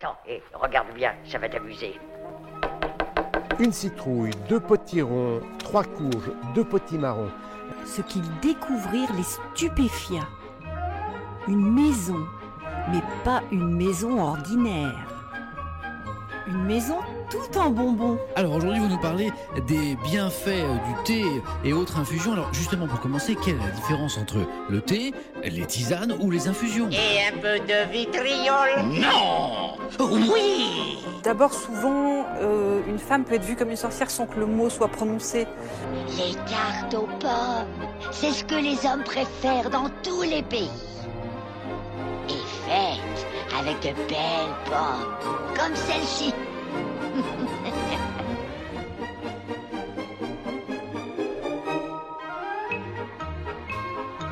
Attends, hé, regarde bien, ça va t'amuser. Une citrouille, deux potirons, trois courges, deux potimarrons. Ce qu'ils découvrirent les stupéfia. Une maison, mais pas une maison ordinaire. Une maison tout en bonbons. Alors aujourd'hui, vous nous parlez des bienfaits euh, du thé et autres infusions. Alors justement, pour commencer, quelle est la différence entre le thé, les tisanes ou les infusions? Et un peu de vitriol Non Oui D'abord, souvent, euh, une femme peut être vue comme une sorcière sans que le mot soit prononcé. Les cartes aux pommes, c'est ce que les hommes préfèrent dans tous les pays. Et faites avec de belles pommes, comme celle-ci.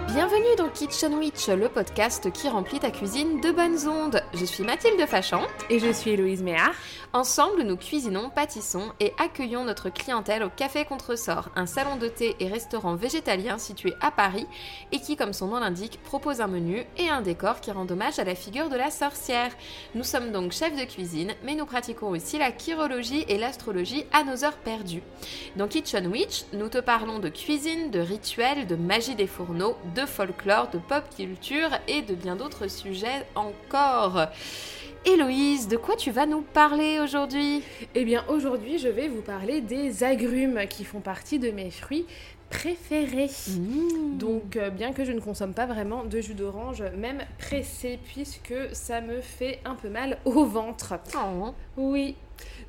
Bienvenue dans Kitchen Witch, le podcast qui remplit ta cuisine de bonnes ondes. Je suis Mathilde Fachan. Et je suis Héloïse Méard. Ensemble, nous cuisinons, pâtissons et accueillons notre clientèle au Café Contresort, un salon de thé et restaurant végétalien situé à Paris et qui, comme son nom l'indique, propose un menu et un décor qui rend hommage à la figure de la sorcière. Nous sommes donc chefs de cuisine, mais nous pratiquons aussi la chirologie et l'astrologie à nos heures perdues. Dans Kitchen Witch, nous te parlons de cuisine, de rituels, de magie des fourneaux, de folklore, de pop culture et de bien d'autres sujets encore. Héloïse, de quoi tu vas nous parler aujourd'hui? Eh bien, aujourd'hui, je vais vous parler des agrumes qui font partie de mes fruits préférés. Mmh. Donc, euh, bien que je ne consomme pas vraiment de jus d'orange, même pressé, puisque ça me fait un peu mal au ventre. Oh. Oui.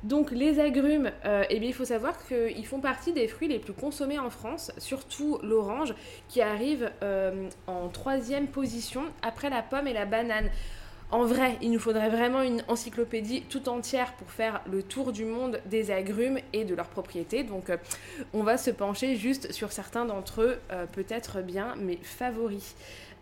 Donc les agrumes, euh, eh bien, il faut savoir qu'ils font partie des fruits les plus consommés en France, surtout l'orange, qui arrive euh, en troisième position après la pomme et la banane. En vrai, il nous faudrait vraiment une encyclopédie tout entière pour faire le tour du monde des agrumes et de leurs propriétés. Donc, euh, on va se pencher juste sur certains d'entre eux, euh, peut-être bien mes favoris.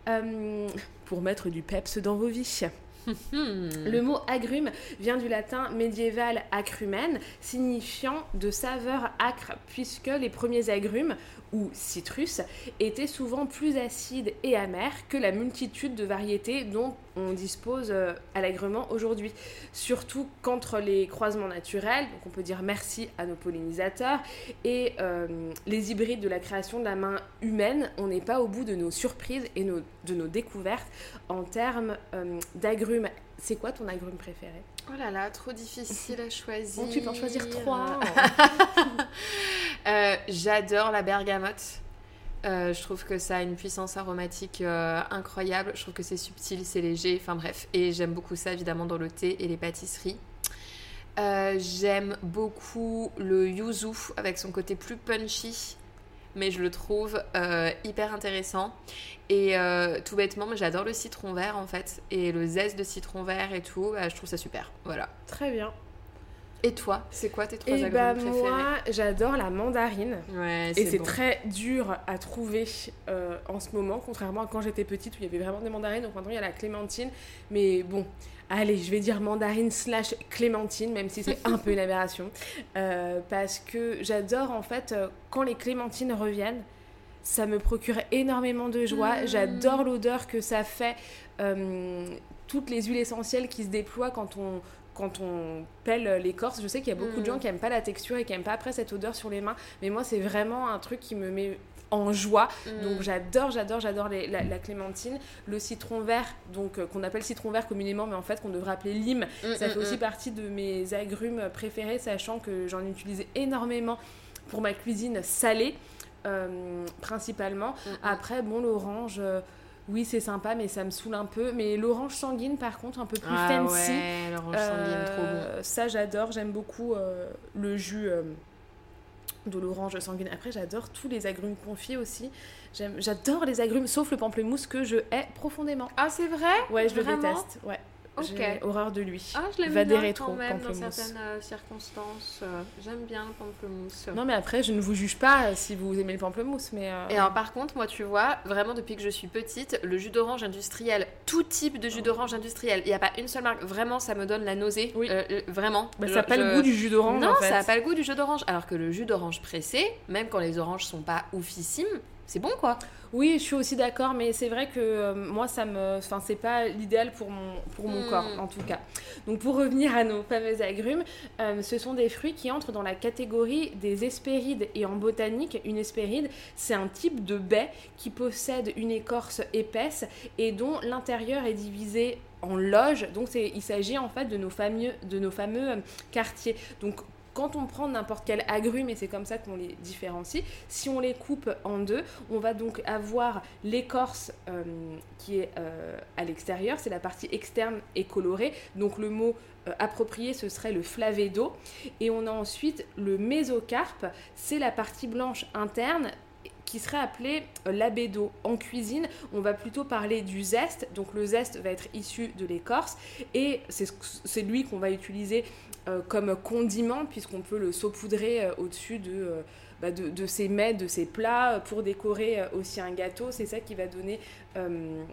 Euh, pour mettre du peps dans vos vies. Le mot agrume vient du latin médiéval acrumen, signifiant de saveur acre, puisque les premiers agrumes, ou citrus, étaient souvent plus acides et amers que la multitude de variétés dont on dispose euh, à l'agrément aujourd'hui. Surtout qu'entre les croisements naturels, donc on peut dire merci à nos pollinisateurs, et euh, les hybrides de la création de la main humaine, on n'est pas au bout de nos surprises et nos- de nos découvertes en termes euh, d'agrumes. C'est quoi ton agrume préféré? Oh là là, trop difficile à choisir. Bon, tu peux en choisir trois. Euh, J'adore la bergamote. Euh, je trouve que ça a une puissance aromatique euh, incroyable. Je trouve que c'est subtil, c'est léger. Enfin bref. Et j'aime beaucoup ça évidemment dans le thé et les pâtisseries. Euh, j'aime beaucoup le yuzu avec son côté plus punchy. Mais je le trouve hyper intéressant. Et tout bêtement, j'adore le citron vert en fait. Et le zeste de citron vert et tout, bah, je trouve ça super. Voilà. Très bien. Et toi, c'est quoi tes trois Et agrumes bah préférés moi, j'adore la mandarine. Ouais, Et c'est bon. très dur à trouver euh, en ce moment, contrairement à quand j'étais petite où il y avait vraiment des mandarines. Donc maintenant il y a la clémentine. Mais bon, allez, je vais dire mandarine slash clémentine, même si c'est un peu une aberration. Euh, parce que j'adore en fait euh, quand les clémentines reviennent. Ça me procure énormément de joie. Mm. J'adore l'odeur que ça fait. euh, toutes les huiles essentielles qui se déploient quand on, quand on pèle l'écorce. Je sais qu'il y a beaucoup de gens Mm. qui aiment pas la texture et qui aiment pas après cette odeur sur les mains. Mais moi, c'est vraiment un truc qui me met en joie. Mm. Donc j'adore, j'adore, j'adore la, la clémentine. Le citron vert, donc euh, qu'on appelle citron vert communément, mais en fait qu'on devrait appeler lime. Mm, Ça fait aussi partie de mes agrumes préférés, sachant que j'en utilise énormément pour ma cuisine salée, euh, principalement. Après, bon, l'orange... euh, oui, c'est sympa, mais ça me saoule un peu. Mais l'orange sanguine, par contre, un peu plus Ah fancy. ouais, l'orange sanguine, trop bon. Euh, Ça, j'adore. J'aime beaucoup euh, le jus euh, de l'orange sanguine. Après, j'adore tous les agrumes confits aussi. J'adore les agrumes, sauf le pamplemousse que je hais profondément. Ah, c'est vrai? Ouais, je le déteste. Ouais. Ok. J'ai horreur de lui. Ah, je l'aime Va des bien quand même dans pamplemousse. certaines euh, circonstances. euh, J'aime bien le pamplemousse. Non, mais après, je ne vous juge pas euh, si vous aimez le pamplemousse, mais. euh, Et alors par contre, moi tu vois, vraiment depuis que je suis petite, le jus d'orange industriel, tout type de jus d'orange industriel, il n'y a pas une seule marque, vraiment ça me donne la nausée. Oui. Euh, euh, vraiment. bah, ça n'a pas le goût du jus d'orange. Non, en fait. ça n'a pas le goût du jus d'orange. Alors que le jus d'orange pressé, même quand les oranges sont pas oufissimes, c'est bon quoi. Oui, je suis aussi d'accord, mais c'est vrai que euh, moi, ça me, enfin, c'est pas l'idéal pour mon, pour mon Mm. corps, en tout cas. Donc, pour revenir à nos fameux agrumes, euh, ce sont des fruits qui entrent dans la catégorie des hespérides. Et en botanique, une hespéride, c'est un type de baie qui possède une écorce épaisse et dont l'intérieur est divisé en loges. Donc, il s'agit en fait de nos fameux, de nos fameux euh, quartiers. Donc, quand on prend n'importe quel agrume, et c'est comme ça qu'on les différencie, si on les coupe en deux, on va donc avoir l'écorce euh, qui est euh, à l'extérieur, c'est la partie externe et colorée. Donc le mot euh, approprié, ce serait le flavédo. Et on a ensuite le mésocarpe, c'est la partie blanche interne qui serait appelé l'abédo. En cuisine, on va plutôt parler du zeste. Donc le zeste va être issu de l'écorce et c'est ce- c'est lui qu'on va utiliser comme condiment puisqu'on peut le saupoudrer euh, au-dessus de, euh, bah, de, de ses mets, de ses plats euh, pour décorer euh, aussi un gâteau. C'est ça qui va donner euh,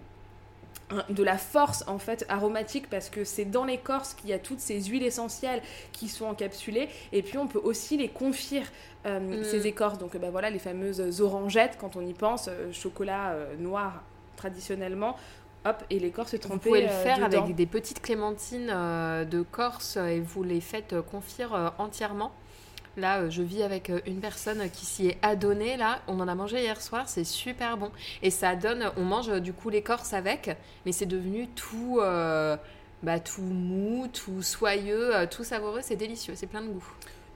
de la force en fait aromatique parce que c'est dans l'écorce qu'il y a toutes ces huiles essentielles qui sont encapsulées et puis on peut aussi les confire euh, Mm. ces écorces donc bah voilà les fameuses orangettes quand on y pense euh, chocolat euh, noir traditionnellement hop et l'écorce est Vous trempée pouvez le euh, faire dedans. avec des petites clémentines euh, de Corse et vous les faites euh, confire entièrement. Là, je vis avec une personne qui s'y est adonnée. Là, on en a mangé hier soir, c'est super bon. Et ça donne, on mange du coup l'écorce avec, mais c'est devenu tout, euh, bah, tout mou, tout soyeux, tout savoureux. C'est délicieux, c'est plein de goût.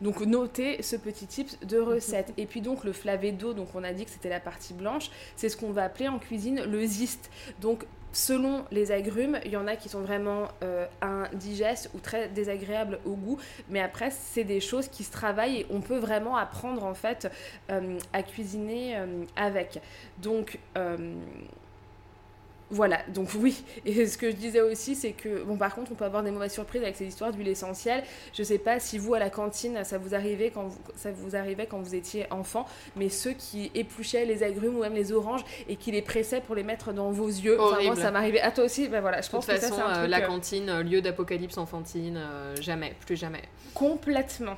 Donc notez ce petit tips de recette. Et puis donc le flavédo, donc on a dit que c'était la partie blanche, c'est ce qu'on va appeler en cuisine le ziste. Donc selon les agrumes, il y en a qui sont vraiment euh, indigestes ou très désagréables au goût, mais après c'est des choses qui se travaillent et on peut vraiment apprendre en fait euh, à cuisiner euh, avec. Donc voilà, donc oui. Et ce que je disais aussi, c'est que, bon, par contre, on peut avoir des mauvaises surprises avec ces histoires d'huile essentielle. Je sais pas si vous, à la cantine, ça vous arrivait quand vous, ça vous arrivait quand vous étiez enfant, mais ceux qui épluchaient les agrumes ou même les oranges et qui les pressaient pour les mettre dans vos yeux. Enfin, moi, Horrible. ça m'arrivait. À toi aussi, ben voilà, je De pense toute que ça, façon, c'est un truc. la cantine, lieu d'apocalypse enfantine, euh, jamais, plus jamais. Complètement.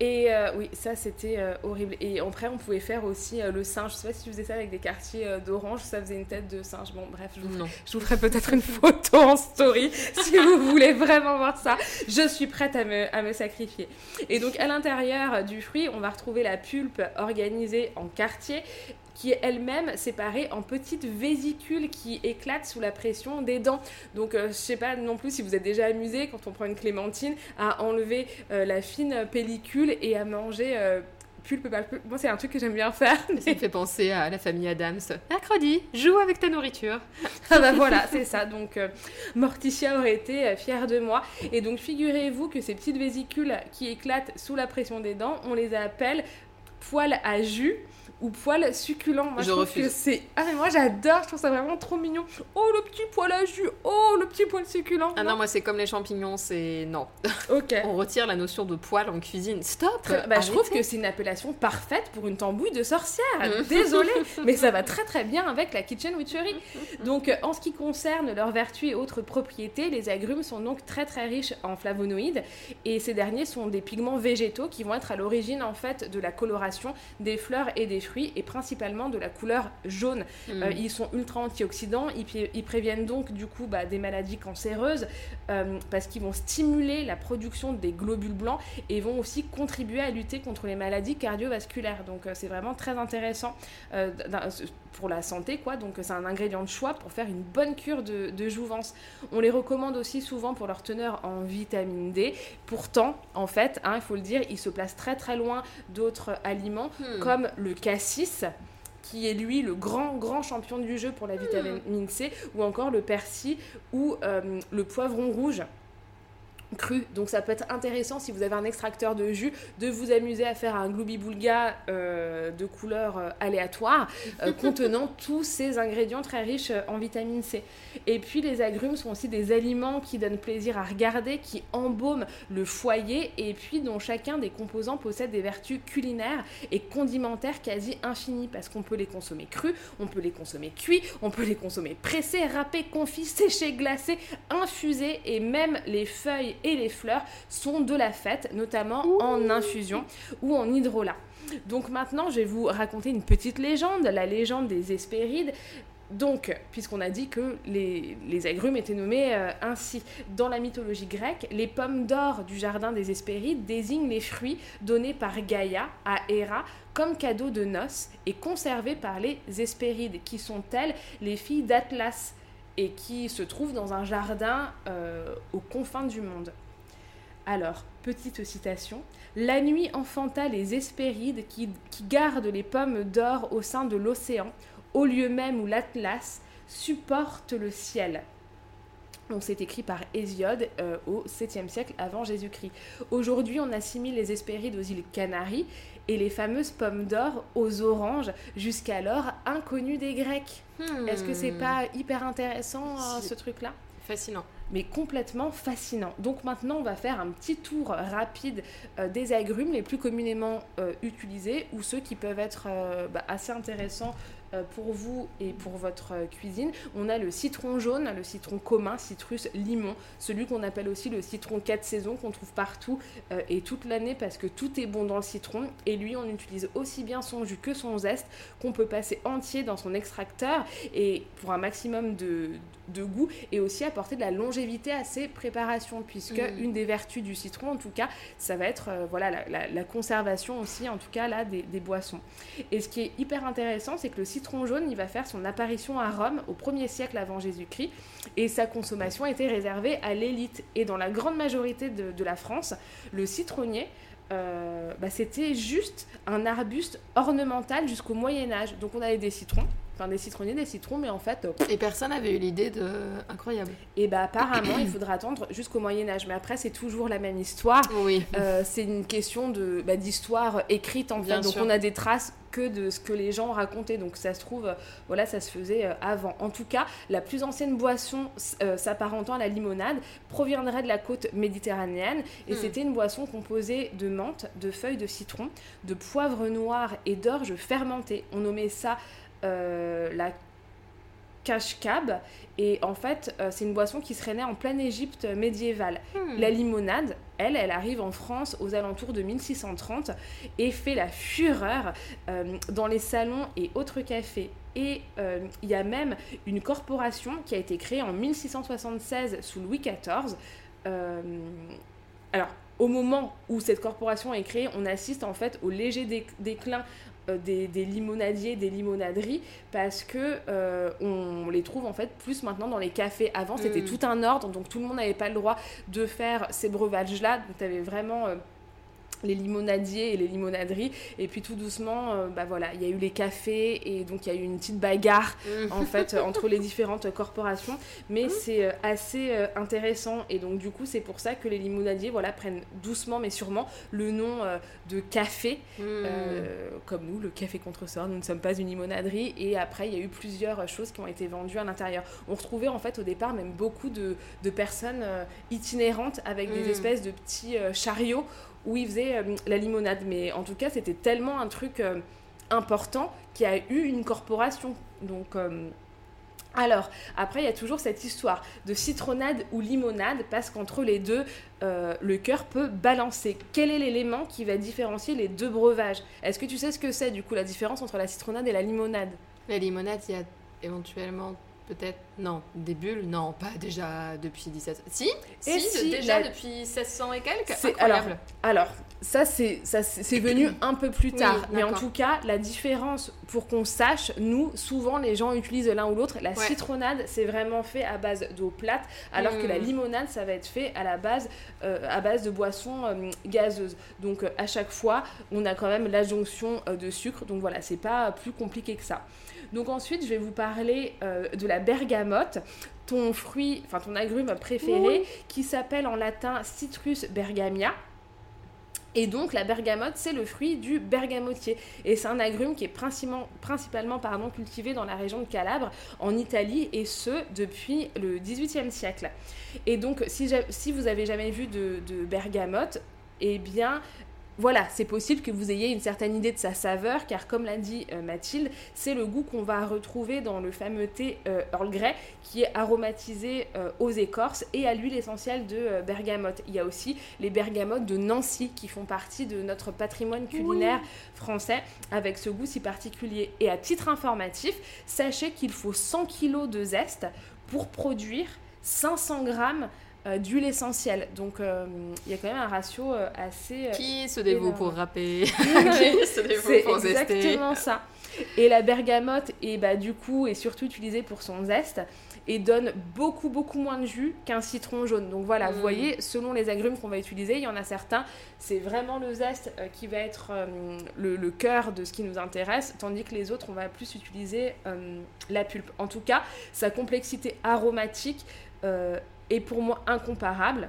Et euh, oui, ça c'était euh, horrible. Et après, on pouvait faire aussi euh, le singe. Je sais pas si tu faisais ça avec des quartiers d'orange, ça faisait une tête de singe. Bon, bref, je vous, Non. je vous ferai peut-être une photo en story si vous voulez vraiment voir ça. Je suis prête à me, à me sacrifier. Et donc, à l'intérieur du fruit, on va retrouver la pulpe organisée en quartiers qui est elle-même séparée en petites vésicules qui éclatent sous la pression des dents. Donc, euh, je sais pas non plus si vous êtes déjà amusé quand on prend une clémentine à enlever euh, la fine pellicule et à manger euh, pulpe par pulpe. Moi, c'est un truc que j'aime bien faire. Ça me fait penser à la famille Adams. Mercredi, joue avec ta nourriture. Ah bah voilà, c'est ça. Donc euh, Morticia aurait été euh, fière de moi. Et donc figurez-vous que ces petites vésicules qui éclatent sous la pression des dents, on les appelle poils à jus ou poils succulents. Moi, je, refuse. que c'est... Ah mais moi j'adore, je trouve ça vraiment trop mignon. Oh le petit poil à jus, oh le petit poil succulent. Ah non, moi c'est comme les champignons, c'est non. Ok. On retire la notion de poil en cuisine. Stop Bah, je trouve que c'est une appellation parfaite pour une tambouille de sorcière. Mm. Désolée, mais ça va très très bien avec la kitchen witchery. Donc, euh, en ce qui concerne leurs vertus et autres propriétés, les agrumes sont donc très très riches en flavonoïdes et ces derniers sont des pigments végétaux qui vont être à l'origine en fait de la coloration des fleurs et des fruits et principalement de la couleur jaune. Mm. Euh, ils sont ultra antioxydants, ils, préviennent donc du coup bah, des maladies cancéreuses euh, parce qu'ils vont stimuler la production des globules blancs et vont aussi contribuer à lutter contre les maladies cardiovasculaires. Donc euh, c'est vraiment très intéressant pour la santé, quoi. Donc c'est un ingrédient de choix pour faire une bonne cure de, de jouvence. On les recommande aussi souvent pour leur teneur en vitamine D. Pourtant, en fait, hein, il faut le dire, ils se placent très très loin d'autres aliments Hmm. comme le cassis qui est lui le grand grand champion du jeu pour la vitamine C ou encore le persil ou euh, le poivron rouge cru. Donc ça peut être intéressant si vous avez un extracteur de jus de vous amuser à faire un gloubi-boulga euh, de couleur euh, aléatoire euh, contenant tous ces ingrédients très riches en vitamine C. Et puis les agrumes sont aussi des aliments qui donnent plaisir à regarder, qui embaument le foyer et puis dont chacun des composants possède des vertus culinaires et condimentaires quasi infinies parce qu'on peut les consommer crus, on peut les consommer cuits, on peut les consommer pressés, râpés, confits, séchés, glacés, infusés et même les feuilles et les fleurs sont de la fête, notamment en infusion ou en hydrolat. Donc maintenant, je vais vous raconter une petite légende, la légende des Hespérides. Donc, puisqu'on a dit que les, les agrumes étaient nommés euh, ainsi, dans la mythologie grecque, les pommes d'or du jardin des Hespérides désignent les fruits donnés par Gaïa à Héra comme cadeau de noces et conservés par les Hespérides, qui sont elles les filles d'Atlas et qui se trouvent dans un jardin euh, aux confins du monde. Alors, petite citation. La nuit enfanta les Hespérides qui, qui gardent les pommes d'or au sein de l'océan, au lieu même où l'Atlas supporte le ciel. Donc c'est écrit par Hésiode euh, au 7e siècle avant Jésus-Christ. Aujourd'hui, on assimile les Hespérides aux îles Canaries et les fameuses pommes d'or aux oranges, jusqu'alors inconnues des Grecs. Hmm. Est-ce que c'est pas hyper intéressant euh, ce truc-là? Fascinant. mais complètement fascinant. Donc maintenant, on va faire un petit tour rapide euh, des agrumes les plus communément euh, utilisés ou ceux qui peuvent être bah, assez intéressants pour vous et pour votre euh, cuisine. On a le citron jaune, le citron commun, citrus limon, celui qu'on appelle aussi le citron 4 saisons qu'on trouve partout euh, et toute l'année parce que tout est bon dans le citron. Et lui, on utilise aussi bien son jus que son zeste qu'on peut passer entier dans son extracteur et pour un maximum de, de goût et aussi apporter de la longévité à ses préparations puisque Mm. une des vertus du citron en tout cas ça va être euh, voilà la, la- la conservation aussi en tout cas là des, des boissons et ce qui est hyper intéressant c'est que le citron jaune il va faire son apparition à Rome au 1er siècle avant Jésus-Christ. Et sa consommation était réservée à l'élite. Et dans la grande majorité de, de la France le citronnier euh, bah, c'était juste un arbuste ornemental jusqu'au Moyen Âge. Donc on avait des citrons enfin des citronniers des citrons mais en fait euh, Et personne n'avait eu l'idée de. Incroyable. et bah apparemment, il faudra attendre jusqu'au Moyen Âge. Mais après, c'est toujours la même histoire. Oui. Euh, c'est une question de bah, d'histoire écrite en fait. Bien Donc on a des traces que de ce que les gens racontaient. Donc ça se trouve, euh, voilà, ça se faisait avant. En tout cas, la plus ancienne boisson euh, s'apparentant à la limonade proviendrait de la côte méditerranéenne. Et Hmm. c'était une boisson composée de menthe, de feuilles de citron, de poivre noir et d'orge fermentée. On nommait ça la kashkab. Et en fait, euh, c'est une boisson qui serait née en pleine Égypte médiévale. Hmm. La limonade, elle, elle arrive en France aux alentours de 1630 et fait la fureur euh, dans les salons et autres cafés. Et euh, il y a même une corporation qui a été créée en 1676 sous Louis XIV. Euh, alors, au moment où cette corporation est créée, on assiste en fait au léger déc- déclin euh, des, des limonadiers, des limonaderies, parce que euh, on les trouve en fait plus maintenant dans les cafés. Avant, c'était Mm. tout un ordre, donc tout le monde n'avait pas le droit de faire ces breuvages-là. Donc, tu avais vraiment euh, les limonadiers et les limonaderies. Et puis, tout doucement, euh, bah voilà, il y a eu les cafés, et donc il y a eu une petite bagarre Mm. en fait euh, entre les différentes corporations. Mais c'est euh, assez euh, intéressant. Et donc du coup c'est pour ça que les limonadiers voilà prennent doucement mais sûrement le nom de café. Euh, comme nous le café contresort nous ne sommes pas une limonaderie. Et après il y a eu plusieurs choses qui ont été vendues à l'intérieur. On retrouvait en fait au départ même beaucoup de, de personnes itinérantes avec des Mm. espèces de petits chariots où ils faisaient euh, la limonade. Mais en tout cas c'était tellement un truc euh, important qui a eu une corporation. Donc euh, alors, après, il y a toujours cette histoire de citronnade ou limonade, parce qu'entre les deux, le cœur peut balancer. Quel est l'élément qui va différencier les deux breuvages? Est-ce que tu sais ce que c'est, du coup, la différence entre la citronnade et la limonade? La limonade, il y a éventuellement peut-être? Non, des bulles? Non, pas déjà depuis 17. Si? Et Si, si, déjà la- depuis 1600 et quelques C'est- alors, alors, ça, c'est ça, c'est venu un peu plus Oui, tard. mais en tout cas, la différence, pour qu'on sache, nous, souvent, les gens utilisent l'un ou l'autre. La Ouais. citronnade, c'est vraiment fait à base d'eau plate, alors que la Mm. limonade, ça va être fait à la base, euh, à base de boissons euh, gazeuses. Donc, euh, à chaque fois, on a quand même l'adjonction euh, de sucre. Donc, voilà, c'est pas plus compliqué que ça. Donc, ensuite, je vais vous parler euh, de la bergamote ton fruit, enfin ton agrume préféré, qui s'appelle en latin Citrus bergamia. Et donc la bergamote, c'est le fruit du bergamotier. Et c'est un agrume qui est principalement, principalement pardon, cultivé dans la région de Calabre, en Italie, et ce, depuis le XVIIIe siècle. Et donc, si, vous avez jamais vu de, de bergamote, eh bien, voilà, c'est possible que vous ayez une certaine idée de sa saveur, car comme l'a dit euh, Mathilde, c'est le goût qu'on va retrouver dans le fameux thé euh, Earl Grey, qui est aromatisé euh, aux écorces et à l'huile essentielle de bergamote. Il y a aussi les bergamotes de Nancy, qui font partie de notre patrimoine culinaire français, avec ce goût si particulier. Et à titre informatif, sachez qu'il faut 100 kg de zeste pour produire 500 grammes d'huile essentielle. Donc euh, il y a quand même un ratio euh, assez. Qui se dévoue pour râper Qui se dévoue pour zester C'est exactement ça. Et la bergamote est bah, du coup est surtout utilisée pour son zeste et donne beaucoup beaucoup moins de jus qu'un citron jaune. Donc voilà, vous mm. voyez, selon les agrumes qu'on va utiliser, il y en a certains, c'est vraiment le zeste qui va être le, le, cœur de ce qui nous intéresse, tandis que les autres, on va plus utiliser la pulpe. En tout cas, sa complexité aromatique est pour moi incomparable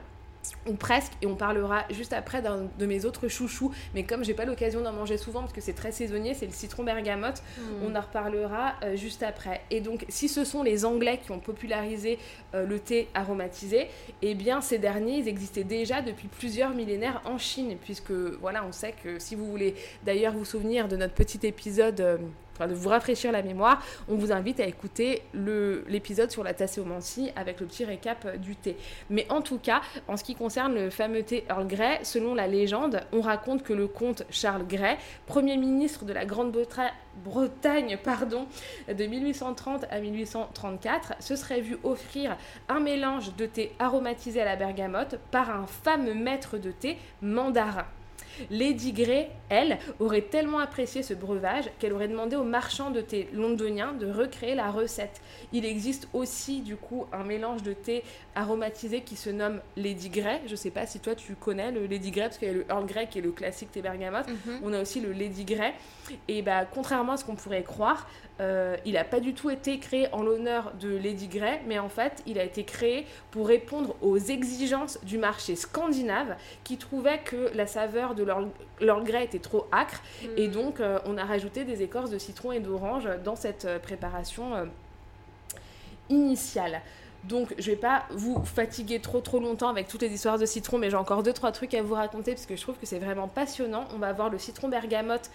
ou presque, et on parlera juste après d'un de mes autres chouchous, mais comme j'ai pas l'occasion d'en manger souvent parce que c'est très saisonnier, c'est le citron bergamote, hmm. on en reparlera euh, juste après. Et donc, si ce sont les Anglais qui ont popularisé euh, le thé aromatisé, eh bien, ces derniers, ils existaient déjà depuis plusieurs millénaires en Chine, puisque voilà, on sait que si vous voulez d'ailleurs vous souvenir de notre petit épisode euh, de vous rafraîchir la mémoire, on vous invite à écouter l'épisode sur la tasséomancie avec le petit récap du thé. Mais en tout cas, en ce qui concerne le fameux thé Earl Grey, selon la légende, on raconte que le comte Charles Grey, premier ministre de la Grande-Bretagne pardon, de 1830 à 1834, se serait vu offrir un mélange de thé aromatisé à la bergamote par un fameux maître de thé mandarin. Lady Grey, elle, aurait tellement apprécié ce breuvage qu'elle aurait demandé aux marchands de thé londoniens de recréer la recette. Il existe aussi du coup un mélange de thé aromatisé qui se nomme Lady Grey. Je sais pas si toi tu connais le Lady Grey parce qu'il y a le Earl Grey qui est le classique thé bergamote. Mhm. On a aussi le Lady Grey. Et bah contrairement à ce qu'on pourrait croire, euh, il n'a pas du tout été créé en l'honneur de Lady Grey, mais en fait, il a été créé pour répondre aux exigences du marché scandinave qui trouvait que la saveur de Grey était trop acre. Hmm. Et donc, euh, on a rajouté des écorces de citron et d'orange dans cette euh, préparation initiale. Donc, je vais pas vous fatiguer trop trop longtemps avec toutes les histoires de citron, mais j'ai encore deux trois trucs à vous raconter parce que je trouve que c'est vraiment passionnant. On va voir le citron bergamote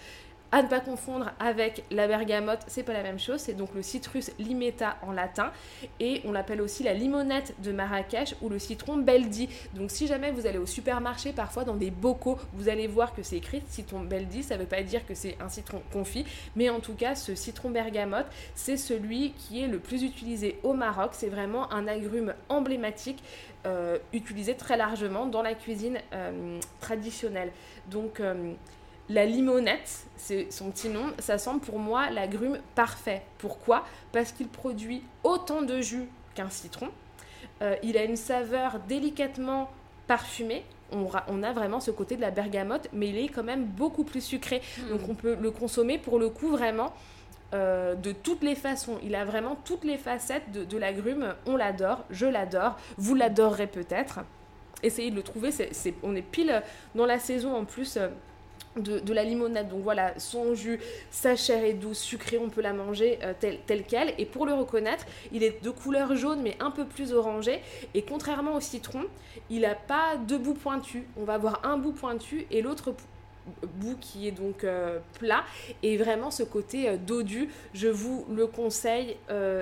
à ne pas confondre avec la bergamote, c'est pas la même chose, c'est donc le citrus limetta en latin et on l'appelle aussi la limonette de Marrakech ou le citron beldi. Donc si jamais vous allez au supermarché, parfois dans des bocaux, vous allez voir que c'est écrit citron beldi, ça veut pas dire que c'est un citron confit, mais en tout cas ce citron bergamote, c'est celui qui est le plus utilisé au Maroc, c'est vraiment un agrume emblématique euh, utilisé très largement dans la cuisine euh, traditionnelle. Donc euh, la limonette, c'est son petit nom, ça semble pour moi l'agrume parfait. Pourquoi? Parce qu'il produit autant de jus qu'un citron. Euh, il a une saveur délicatement parfumée. On, a vraiment ce côté de la bergamote, mais il est quand même beaucoup plus sucré. Hmm. Donc on peut le consommer pour le coup vraiment euh, de toutes les façons. Il a vraiment toutes les facettes de, l'agrume. On l'adore, je l'adore, vous l'adorerez peut-être. Essayez de le trouver, on est pile dans la saison en plus. Euh, de, la limonade. Donc voilà, son jus, sa chair est douce, sucrée, on peut la manger euh, telle, qu'elle. Et pour le reconnaître, il est de couleur jaune mais un peu plus orangé. Et contrairement au citron, il n'a pas deux bouts pointus. On va avoir un bout pointu et l'autre bout qui est donc euh, plat et vraiment ce côté euh, dodu je vous le conseille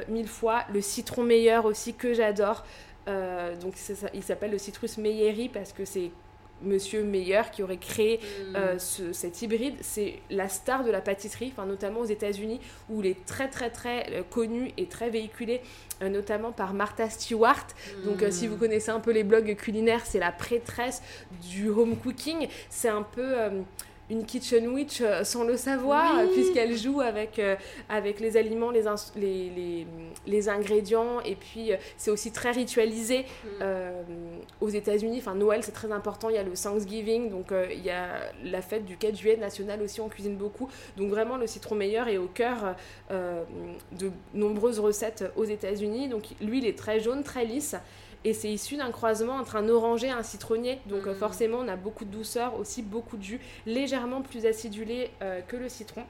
mille fois le citron meilleur aussi que j'adore donc il s'appelle le citrus meilleri parce que c'est Monsieur Meyer qui aurait créé mm. euh, cet hybride. C'est la star de la pâtisserie, enfin, notamment aux États-Unis, où il est très très très euh, connu et très véhiculé, euh, notamment par Martha Stewart. Donc, si mm. vous connaissez un peu les blogs culinaires, c'est la prêtresse du home cooking. C'est un peu une kitchen witch euh, sans le savoir, puisqu'elle joue avec, euh, avec les aliments, les, les, les, ingrédients, et puis euh, c'est aussi très ritualisé mm. aux États-Unis. Enfin, Noël, c'est très important. Il y a le Thanksgiving, donc il y a la fête du 4 juillet national aussi, on cuisine beaucoup. Donc vraiment, le citron meilleur est au cœur de nombreuses recettes aux États-Unis. Donc lui, il est très jaune, très lisse et c'est issu d'un croisement entre un oranger et un citronnier. Donc euh, mm. forcément, on a beaucoup de douceur, aussi beaucoup de jus, légèrement plus acidulé euh, que le citron.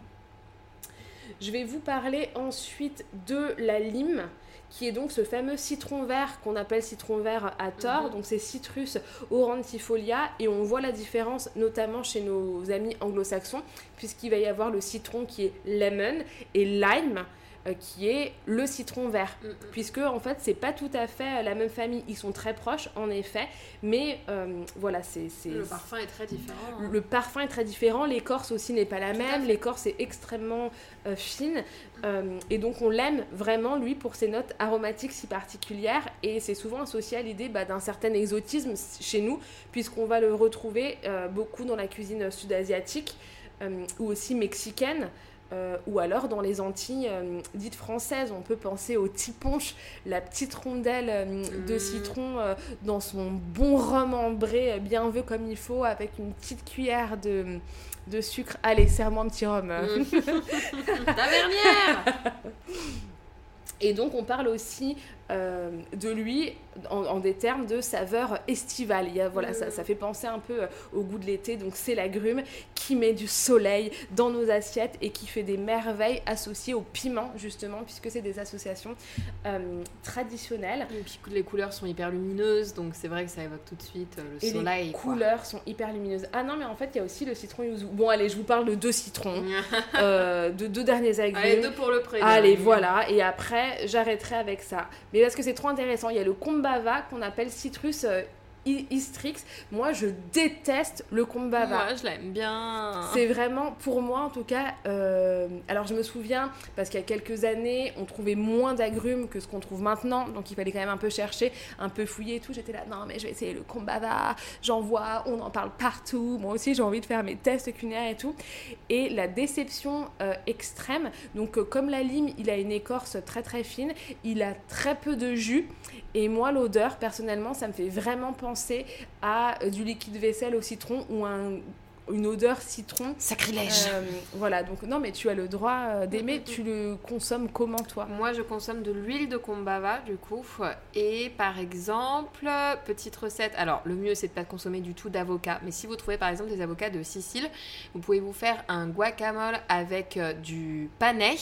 Je vais vous parler ensuite de la lime qui est donc ce fameux citron vert qu'on appelle citron vert à tort. Mhm. Donc c'est Citrus aurantifolia et on voit la différence notamment chez nos amis anglo-saxons puisqu'il va y avoir le citron qui est lemon et lime euh, qui est le citron vert Mm, mm. puisque en fait c'est pas tout à fait la même famille ils sont très proches en effet mais euh, voilà c'est Le parfum est très différent. hein. le parfum est très différent, l'écorce aussi n'est pas la même, l'écorce est extrêmement euh, fine euh, et donc on l'aime vraiment lui pour ses notes aromatiques si particulières et c'est souvent associé à l'idée bah, d'un certain exotisme chez nous puisqu'on va le retrouver euh, beaucoup dans la cuisine sud-asiatique euh, ou aussi mexicaine. Euh, ou alors dans les Antilles euh, dites françaises, on peut penser au tiponche, la petite rondelle euh, de Mm. citron dans son bon rhum ambré, bien vu comme il faut, avec une petite cuillère de, de sucre. Allez, serre-moi un petit rhum. Mm. Tavernière Et donc on parle aussi euh, de lui en, en des termes de saveur estivale. Il y a, voilà, ça, ça fait penser un peu euh, au goût de l'été. Donc c'est l'agrume qui met du soleil dans nos assiettes et qui fait des merveilles associées au piment justement, puisque c'est des associations euh, traditionnelles. Et puis les couleurs sont hyper lumineuses, donc c'est vrai que ça évoque tout de suite euh, le Et soleil. les quoi. couleurs sont hyper lumineuses. Ah non, mais en fait, il y a aussi le citron yuzu. Bon, allez, je vous parle de deux citrons, de deux derniers agrumes. Allez, deux pour le prix. Allez, voilà. Et après, j'arrêterai avec ça. Mais parce que c'est trop intéressant, il y a le Kombava qu'on appelle Citrus euh, Istrix. Moi, je déteste le Kombava. Moi, je l'aime bien. C'est vraiment, pour moi en tout cas, euh, alors je me souviens, parce qu'il y a quelques années, on trouvait moins d'agrumes que ce qu'on trouve maintenant, donc il fallait quand même un peu chercher, un peu fouiller et tout. J'étais là, non mais je vais essayer le Kombava, j'en vois, on en parle partout, moi aussi j'ai envie de faire mes tests culinaires et tout. Et la déception euh, extrême, donc euh, comme la lime, il a une écorce très très fine, il a très peu de jus, et moi l'odeur, personnellement, ça me fait vraiment penser à euh, du liquide vaisselle au citron ou un une odeur citron. Sacrilège. Euh, voilà, donc non, mais tu as le droit euh, d'aimer. Mm, mm, Tu le consommes comment, toi? Moi, je consomme de l'huile de kombava, du coup. Et par exemple, petite recette. Alors, le mieux, c'est de pas consommer du tout d'avocat. Mais si vous trouvez, par exemple, des avocats de Sicile, vous pouvez vous faire un guacamole avec euh, du panais.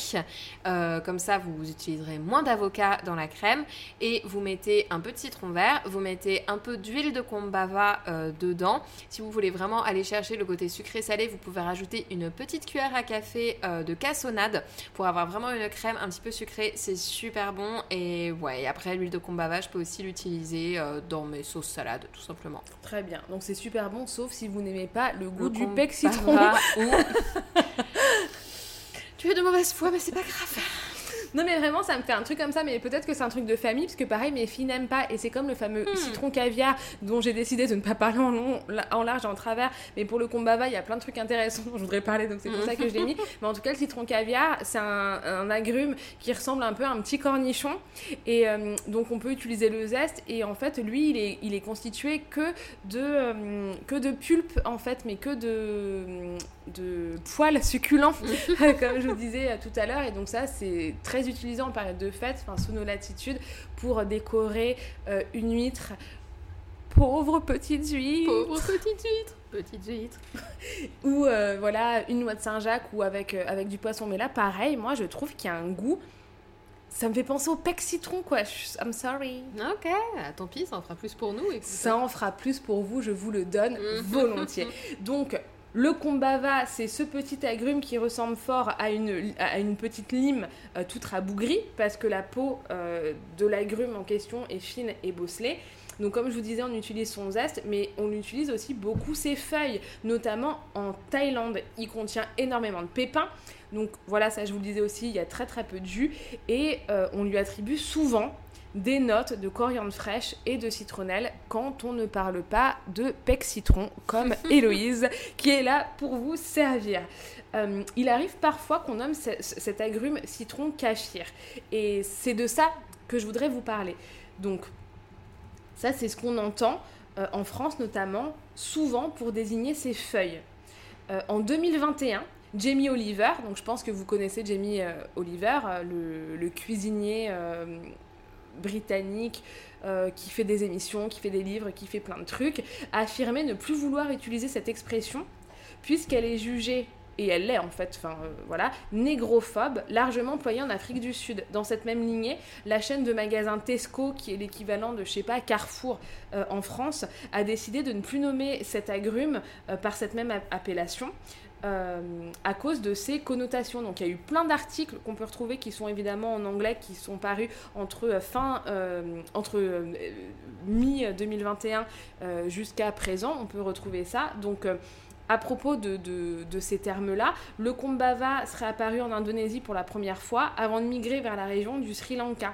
Euh, comme ça, vous utiliserez moins d'avocat dans la crème. Et vous mettez un peu de citron vert. Vous mettez un peu d'huile de kombava euh, dedans. Si vous voulez vraiment aller chercher le côté sucré-salé, vous pouvez rajouter une petite cuillère à café euh, de cassonade pour avoir vraiment une crème un petit peu sucrée. C'est super bon. Et ouais, et après, l'huile de kombava, je peux aussi l'utiliser euh, dans mes sauces salades, tout simplement. Très bien. Donc c'est super bon, sauf si vous n'aimez pas le goût Le du pec citron. ou- tu es de mauvaise foi, mais c'est pas grave. Non mais vraiment ça me fait un truc comme ça mais peut-être que c'est un truc de famille parce que pareil mes filles n'aiment pas et c'est comme le fameux Hmm. citron caviar dont j'ai décidé de ne pas parler en long, en large en travers mais pour le kombava il y a plein de trucs intéressants dont je voudrais parler donc c'est pour Hmm. ça que je l'ai mis mais en tout cas le citron caviar c'est un, un agrume qui ressemble un peu à un petit cornichon et euh, donc on peut utiliser le zeste et en fait lui il est, il est constitué que de, euh, que de pulpe en fait mais que de, de poils succulents comme je vous disais tout à l'heure. Et donc ça, c'est très utilisé en période de fête, enfin sous nos latitudes, pour décorer euh, une huître. Pauvre petite huître Pauvre petite huître. Petite huître. Ou euh, voilà, une noix de Saint-Jacques ou avec, euh, avec du poisson. Mais là, pareil, moi, je trouve qu'il y a un goût... Ça me fait penser au pec citron, quoi. Je- I'm sorry. Ok, ah, tant pis, ça en fera plus pour nous. écoute. Ça en fera plus pour vous, je vous le donne Mhm. volontiers. Donc, le kombava, c'est ce petit agrume qui ressemble fort à une, à une petite lime euh, toute rabougrie, parce que la peau euh, de l'agrume en question est fine et bosselée. Donc, comme je vous disais, on utilise son zeste, mais on utilise aussi beaucoup ses feuilles, notamment en Thaïlande. Il contient énormément de pépins. Donc, voilà, ça je vous le disais aussi, il y a très très peu de jus. Et euh, on lui attribue souvent des notes de coriandre fraîche et de citronnelle quand on ne parle pas de pec citron comme Héloïse qui est là pour vous servir. Euh, il arrive parfois qu'on nomme ce- ce- cet agrume citron kafir et c'est de ça que je voudrais vous parler. Donc ça c'est ce qu'on entend euh, en France notamment souvent pour désigner ces feuilles. Euh, en 2021, Jamie Oliver, donc je pense que vous connaissez Jamie euh, Oliver, le, le cuisinier britannique euh, qui fait des émissions, qui fait des livres, qui fait plein de trucs, a affirmé ne plus vouloir utiliser cette expression puisqu'elle est jugée et elle l'est en fait, euh, voilà, négrophobe, largement employée en Afrique du Sud. Dans cette même lignée, la chaîne de magasins Tesco, qui est l'équivalent de, je sais pas, Carrefour euh, en France, a décidé de ne plus nommer cet agrume par cette même appellation. Euh, à cause de ses connotations. Donc il y a eu plein d'articles qu'on peut retrouver qui sont évidemment en anglais, qui sont parus entre euh, fin, euh, entre euh, mi 2021 euh, jusqu'à présent. On peut retrouver ça. Donc à propos de, de- de ces termes-là, le Kumbhava serait apparu en Indonésie pour la première fois avant de migrer vers la région du Sri Lanka.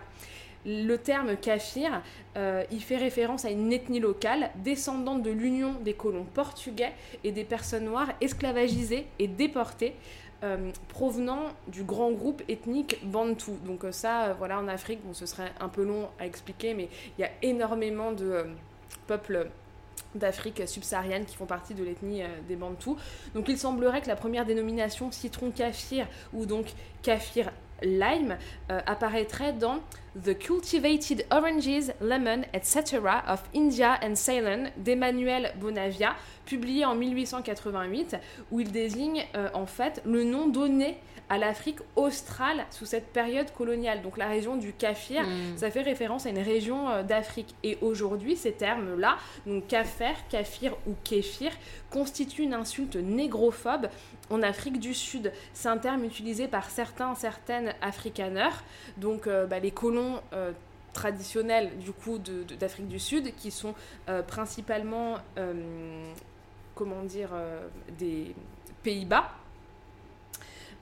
Le terme kafir, euh, il fait référence à une ethnie locale descendante de l'union des colons portugais et des personnes noires esclavagisées et déportées euh, provenant du grand groupe ethnique bantou. Donc euh, ça, voilà, en Afrique, bon, ce serait un peu long à expliquer, mais il y a énormément de peuples d'Afrique subsaharienne qui font partie de l'ethnie des Bantous. Donc il semblerait que la première dénomination citron kafir ou donc kafir lime euh, apparaîtrait dans The Cultivated Oranges, Lemon, etc. of India and Ceylon d'Emmanuel Bonavia, publié en 1888, où il désigne euh, en fait le nom donné à l'Afrique australe sous cette période coloniale. Donc la région du Kafir, Mm. ça fait référence à une région euh, d'Afrique. Et aujourd'hui, ces termes-là, donc kafir, kafir ou kéfir, constituent une insulte négrophobe en Afrique du Sud. C'est un terme utilisé par certains, certaines afrikaners, donc euh, bah, les colons euh, traditionnels du coup d'Afrique du Sud, qui sont euh, principalement, comment dire, des Pays-Bas.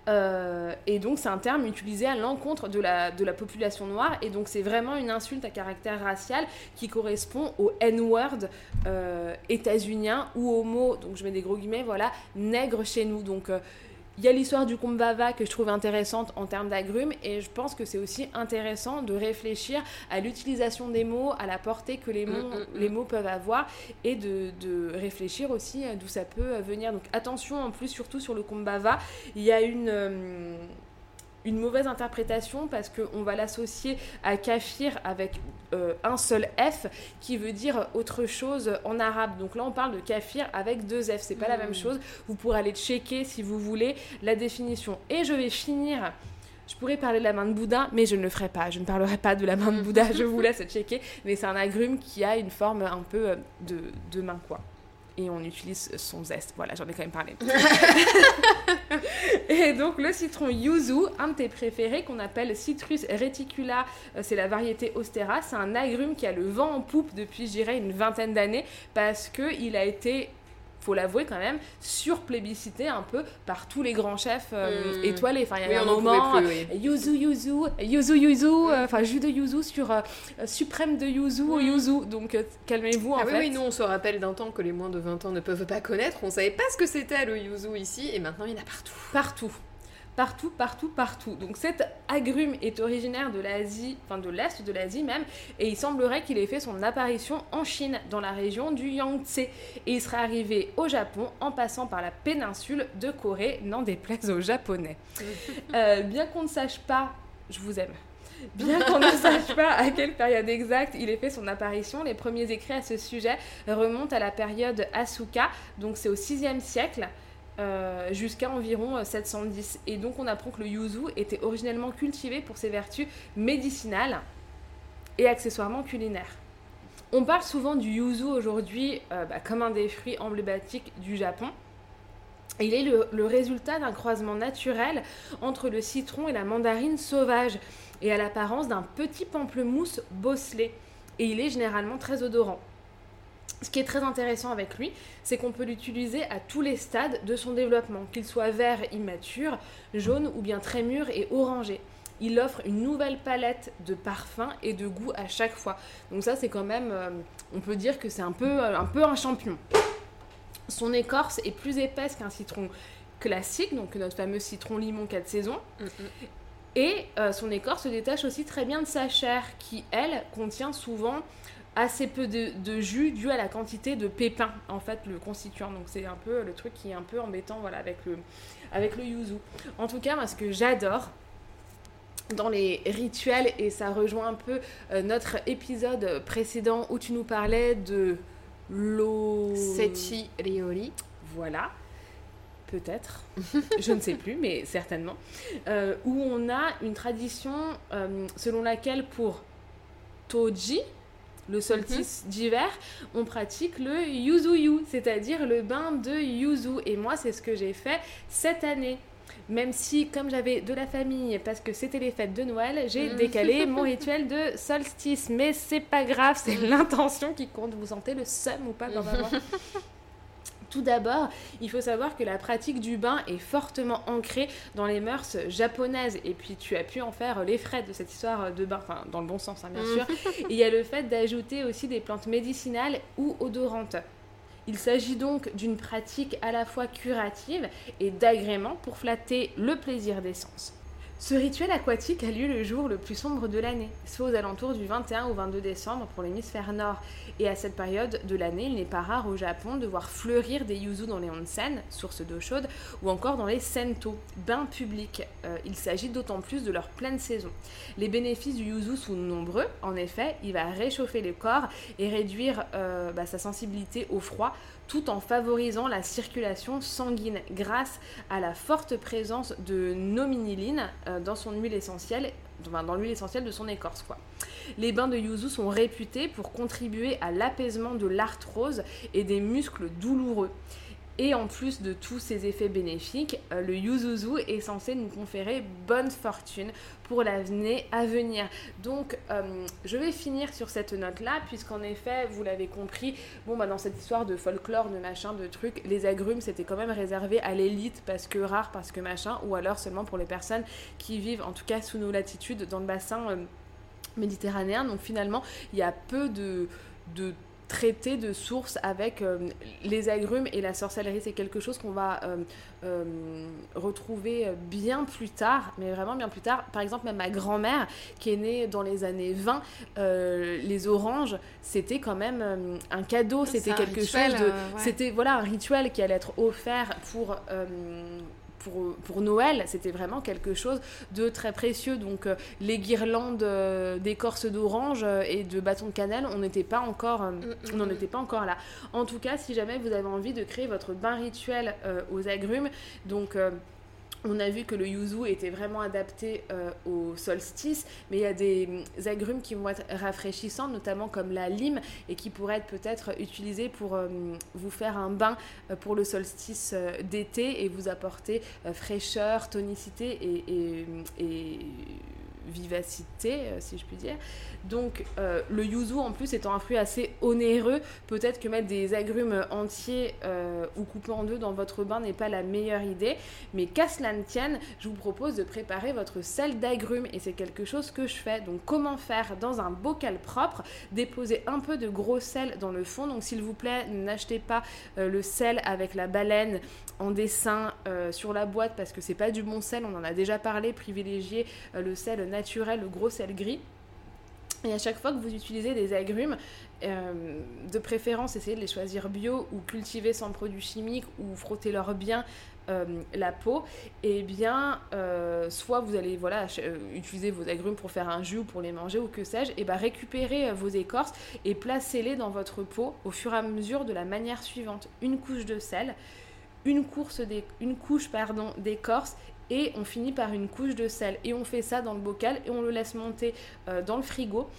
Euh, et donc c'est un terme utilisé à l'encontre de la, population noire et donc c'est vraiment une insulte à caractère racial qui correspond au N-word euh, états-unien ou au mot, donc je mets des gros guillemets, voilà, nègre chez nous. Donc euh, il y a l'histoire du Kumbhava que je trouve intéressante en termes d'agrumes et je pense que c'est aussi intéressant de réfléchir à l'utilisation des mots, à la portée que les mots, Mm, mm, mm. les mots peuvent avoir et de, de réfléchir aussi d'où ça peut euh, venir. Donc attention en plus surtout sur le Kumbhava, il y a une... euh, une mauvaise interprétation parce qu'on va l'associer à kafir avec euh, un seul F qui veut dire autre chose en arabe. Donc là, on parle de kafir avec deux F. C'est pas la même chose. Vous pourrez aller checker si vous voulez la définition. Et je vais finir. Je pourrais parler de la main de Bouddha, mais je ne le ferai pas. Je ne parlerai pas de la main de Bouddha. Je vous laisse checker. Mais c'est un agrume qui a une forme un peu euh, de, de main, quoi. Et on utilise son zeste. Voilà, j'en ai quand même parlé. Et donc le citron yuzu, un de tes préférés qu'on appelle Citrus reticula, euh, c'est la variété austera, c'est un agrume qui a le vent en poupe depuis, je dirais, une vingtaine d'années parce que il a été faut l'avouer quand même, surplébiscité un peu par tous les grands chefs euh, Mm. étoilés. Enfin, il y Oui, avait on un moment, plus, oui. euh, yuzu, yuzu, yuzu, yuzu, euh, enfin, jus de yuzu sur suprême de yuzu au yuzu. Donc, calmez-vous, en Ah oui, oui, nous on se rappelle d'un temps que les moins de 20 ans ne peuvent pas connaître. On savait pas ce que c'était le yuzu ici et maintenant il y en a partout. Partout. Partout, partout, partout. Donc cet agrume est originaire de l'Asie, enfin de l'Est de l'Asie même, et il semblerait qu'il ait fait son apparition en Chine, dans la région du Yangtze. Et il serait arrivé au Japon en passant par la péninsule de Corée, n'en déplaise aux Japonais. Euh, bien qu'on ne sache pas, je vous aime. Bien qu'on ne sache pas à quelle période exacte il ait fait son apparition, les premiers écrits à ce sujet remontent à la période Asuka, donc c'est au 6e siècle, euh, jusqu'à environ euh, 710. Et donc on apprend que le yuzu était originellement cultivé pour ses vertus médicinales et accessoirement culinaires. On parle souvent du yuzu aujourd'hui euh, bah, comme un des fruits emblématiques du Japon. Il est le, le résultat d'un croisement naturel entre le citron et la mandarine sauvage et à l'apparence d'un petit pamplemousse bosselé. Et il est généralement très odorant. Ce qui est très intéressant avec lui, c'est qu'on peut l'utiliser à tous les stades de son développement, qu'il soit vert immature, jaune ou bien très mûr et orangé. Il offre une nouvelle palette de parfums et de goûts à chaque fois. Donc ça, c'est quand même, euh, on peut dire que c'est un peu, euh, un peu un champion. Son écorce est plus épaisse qu'un citron classique, donc notre fameux citron limon 4 saisons. Et euh, son écorce se détache aussi très bien de sa chair, qui, elle, contient souvent assez peu de, de jus dû à la quantité de pépins, en fait, le constituant. Donc c'est un peu le truc qui est un peu embêtant, voilà, avec le, avec le yuzu. En tout cas, moi, ce que j'adore dans les rituels, et ça rejoint un peu euh, notre épisode précédent où tu nous parlais de l'eau... Sechi Riori. Voilà. peut-être, je ne sais plus, mais certainement, euh, où on a une tradition euh, selon laquelle pour Toji, le solstice d'hiver, on pratique le yuzuyu, c'est-à-dire le bain de yuzu. Et moi, c'est ce que j'ai fait cette année. Même si, comme j'avais de la famille, parce que c'était les fêtes de Noël, j'ai Mhm. décalé mon rituel de solstice. Mais c'est pas grave, c'est l'intention qui compte. Vous sentez le seum ou pas, maman Tout d'abord, il faut savoir que la pratique du bain est fortement ancrée dans les mœurs japonaises. Et puis, tu as pu en faire les frais de cette histoire de bain, enfin, dans le bon sens, hein, bien sûr. Et il y a le fait d'ajouter aussi des plantes médicinales ou odorantes. Il s'agit donc d'une pratique à la fois curative et d'agrément pour flatter le plaisir des sens. Ce rituel aquatique a lieu le jour le plus sombre de l'année, soit aux alentours du 21 au 22 décembre pour l'hémisphère nord. Et à cette période de l'année, il n'est pas rare au Japon de voir fleurir des yuzu dans les onsen, sources d'eau chaude, ou encore dans les sento, bains publics. Euh, il s'agit d'autant plus de leur pleine saison. Les bénéfices du yuzu sont nombreux. En effet, il va réchauffer le corps et réduire euh, bah, sa sensibilité au froid, tout en favorisant la circulation sanguine grâce à la forte présence de nominiline euh, dans son huile essentielle, dans l'huile essentielle de son écorce. Les bains de yuzu sont réputés pour contribuer à l'apaisement de l'arthrose et des muscles douloureux. Et en plus de tous ces effets bénéfiques, euh, le yuzuzu est censé nous conférer bonne fortune pour l'année à venir. Donc, euh, je vais finir sur cette note-là, puisqu'en effet, vous l'avez compris, bon, bah, dans cette histoire de folklore, de machin, de trucs, les agrumes, c'était quand même réservé à l'élite, parce que rare, parce que machin, ou alors seulement pour les personnes qui vivent, en tout cas sous nos latitudes, dans le bassin euh, méditerranéen. Donc, finalement, il y a peu de, de traités de sources avec euh, les agrumes et la sorcellerie. C'est quelque chose qu'on va euh, euh, retrouver bien plus tard, mais vraiment bien plus tard. Par exemple, même ma grand-mère, qui est née dans les années 20, euh, les oranges, c'était quand même un cadeau, c'était quelque rituel, chose de... ouais. C'était voilà, un rituel qui allait être offert pour... pour, pour Noël, c'était vraiment quelque chose de très précieux. Donc euh, les guirlandes euh, d'écorce d'orange euh, et de bâtons de cannelle, on n'était pas encore, euh, on n'en était pas encore là. En tout cas, si jamais vous avez envie de créer votre bain rituel aux agrumes, donc on a vu que le yuzu était vraiment adapté euh, au solstice, mais il y a des mm, agrumes qui vont être rafraîchissants, notamment comme la lime, et qui pourraient être peut-être utilisés pour euh, vous faire un bain euh, pour le solstice d'été et vous apporter fraîcheur, tonicité et, et vivacité, euh, si je puis dire. Donc euh, le yuzu en plus étant un fruit assez onéreux, peut-être que mettre des agrumes entiers euh, ou coupés en deux dans votre bain n'est pas la meilleure idée. Mais qu'à cela ne tienne, je vous propose de préparer votre sel d'agrumes et c'est quelque chose que je fais. Donc comment faire dans un bocal propre, déposer un peu de gros sel dans le fond. Donc s'il vous plaît, n'achetez pas le sel avec la baleine en dessin sur la boîte parce que c'est pas du bon sel, on en a déjà parlé, privilégiez le sel naturel, le gros sel gris. Et à chaque fois que vous utilisez des agrumes, euh, de préférence, essayez de les choisir bio ou cultivés sans produits chimiques ou frottez-leur bien euh, la peau. Et bien, euh, soit vous allez voilà, utiliser vos agrumes pour faire un jus ou pour les manger ou que sais-je, et ben récupérez euh, vos écorces et placez-les dans votre peau au fur et à mesure de la manière suivante. Une couche de sel, une, course d'é- une couche d'écorce et on finit par une couche de sel. Et on fait ça dans le bocal et on le laisse monter euh, dans le frigo.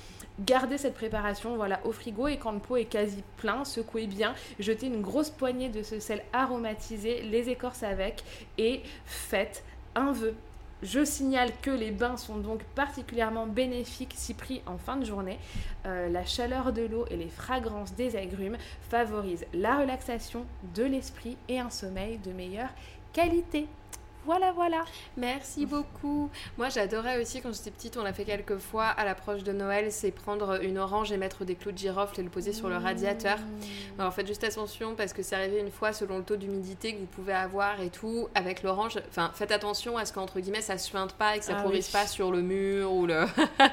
Gardez cette préparation voilà, au frigo et quand le pot est quasi plein, secouez bien, jetez une grosse poignée de ce sel aromatisé, les écorces avec et faites un vœu. Je signale que les bains sont donc particulièrement bénéfiques si pris en fin de journée. Euh, la chaleur de l'eau et les fragrances des agrumes favorisent la relaxation de l'esprit et un sommeil de meilleure qualité. Voilà, voilà. Merci beaucoup. Moi, j'adorais aussi quand j'étais petite, on l'a fait quelques fois à l'approche de Noël, c'est prendre une orange et mettre des clous de girofle et le poser sur le radiateur. Alors faites juste attention parce que c'est arrivé une fois selon le taux d'humidité que vous pouvez avoir et tout avec l'orange. Enfin, faites attention à ce qu'entre guillemets ça suinte pas et que ça Ah pourrisse oui. pas sur le mur ou le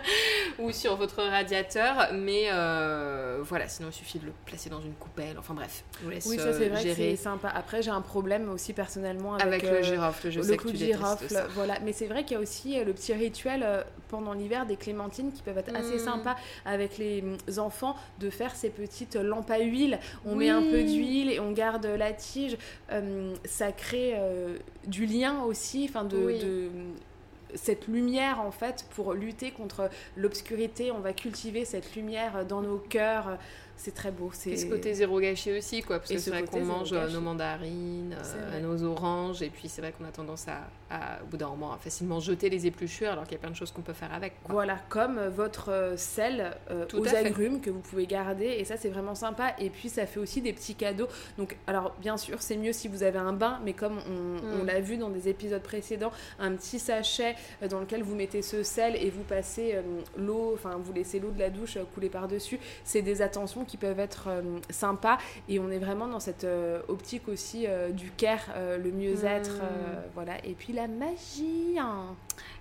ou sur votre radiateur. Mais euh, voilà, sinon il suffit de le placer dans une coupelle. Enfin bref, je vous laisse Oui, ça euh, c'est vrai que c'est sympa. Après, j'ai un problème aussi personnellement avec, avec euh, le girofle. Le je le sais que clou tu de girofle, ça. voilà. Mais c'est vrai qu'il y a aussi euh, le petit rituel euh, pendant l'hiver des clémentines qui peuvent être assez Mm. sympas avec les mm, enfants de faire ces petites lampes à huile. On met un peu d'huile et on garde la tige. Euh, ça crée euh, du lien aussi, enfin de, Oui. de- cette lumière en fait pour lutter contre l'obscurité. On va cultiver cette lumière dans nos cœurs. C'est très beau. C'est Et ce côté zéro gâché aussi, quoi, parce Et que ce c'est vrai côté qu'on mange gâché. nos mandarines, euh, vrai. nos oranges, et puis c'est vrai qu'on a tendance à, à, au bout d'un moment, à facilement jeter les épluchures, alors qu'il y a plein de choses qu'on peut faire avec. quoi. Voilà, comme votre euh, sel euh, Tout aux agrumes que vous pouvez garder. Et ça, c'est vraiment sympa. Et puis, ça fait aussi des petits cadeaux. Donc, alors, bien sûr, c'est mieux si vous avez un bain. Mais comme on, Mm. on l'a vu dans des épisodes précédents, un petit sachet euh, dans lequel vous mettez ce sel et vous passez euh, l'eau, enfin, vous laissez l'eau de la douche euh, couler par-dessus. C'est des attentions qui peuvent être euh, sympas. Et on est vraiment dans cette euh, optique aussi euh, du care, euh, le mieux-être. Mm. euh, voilà. Et puis, la magie.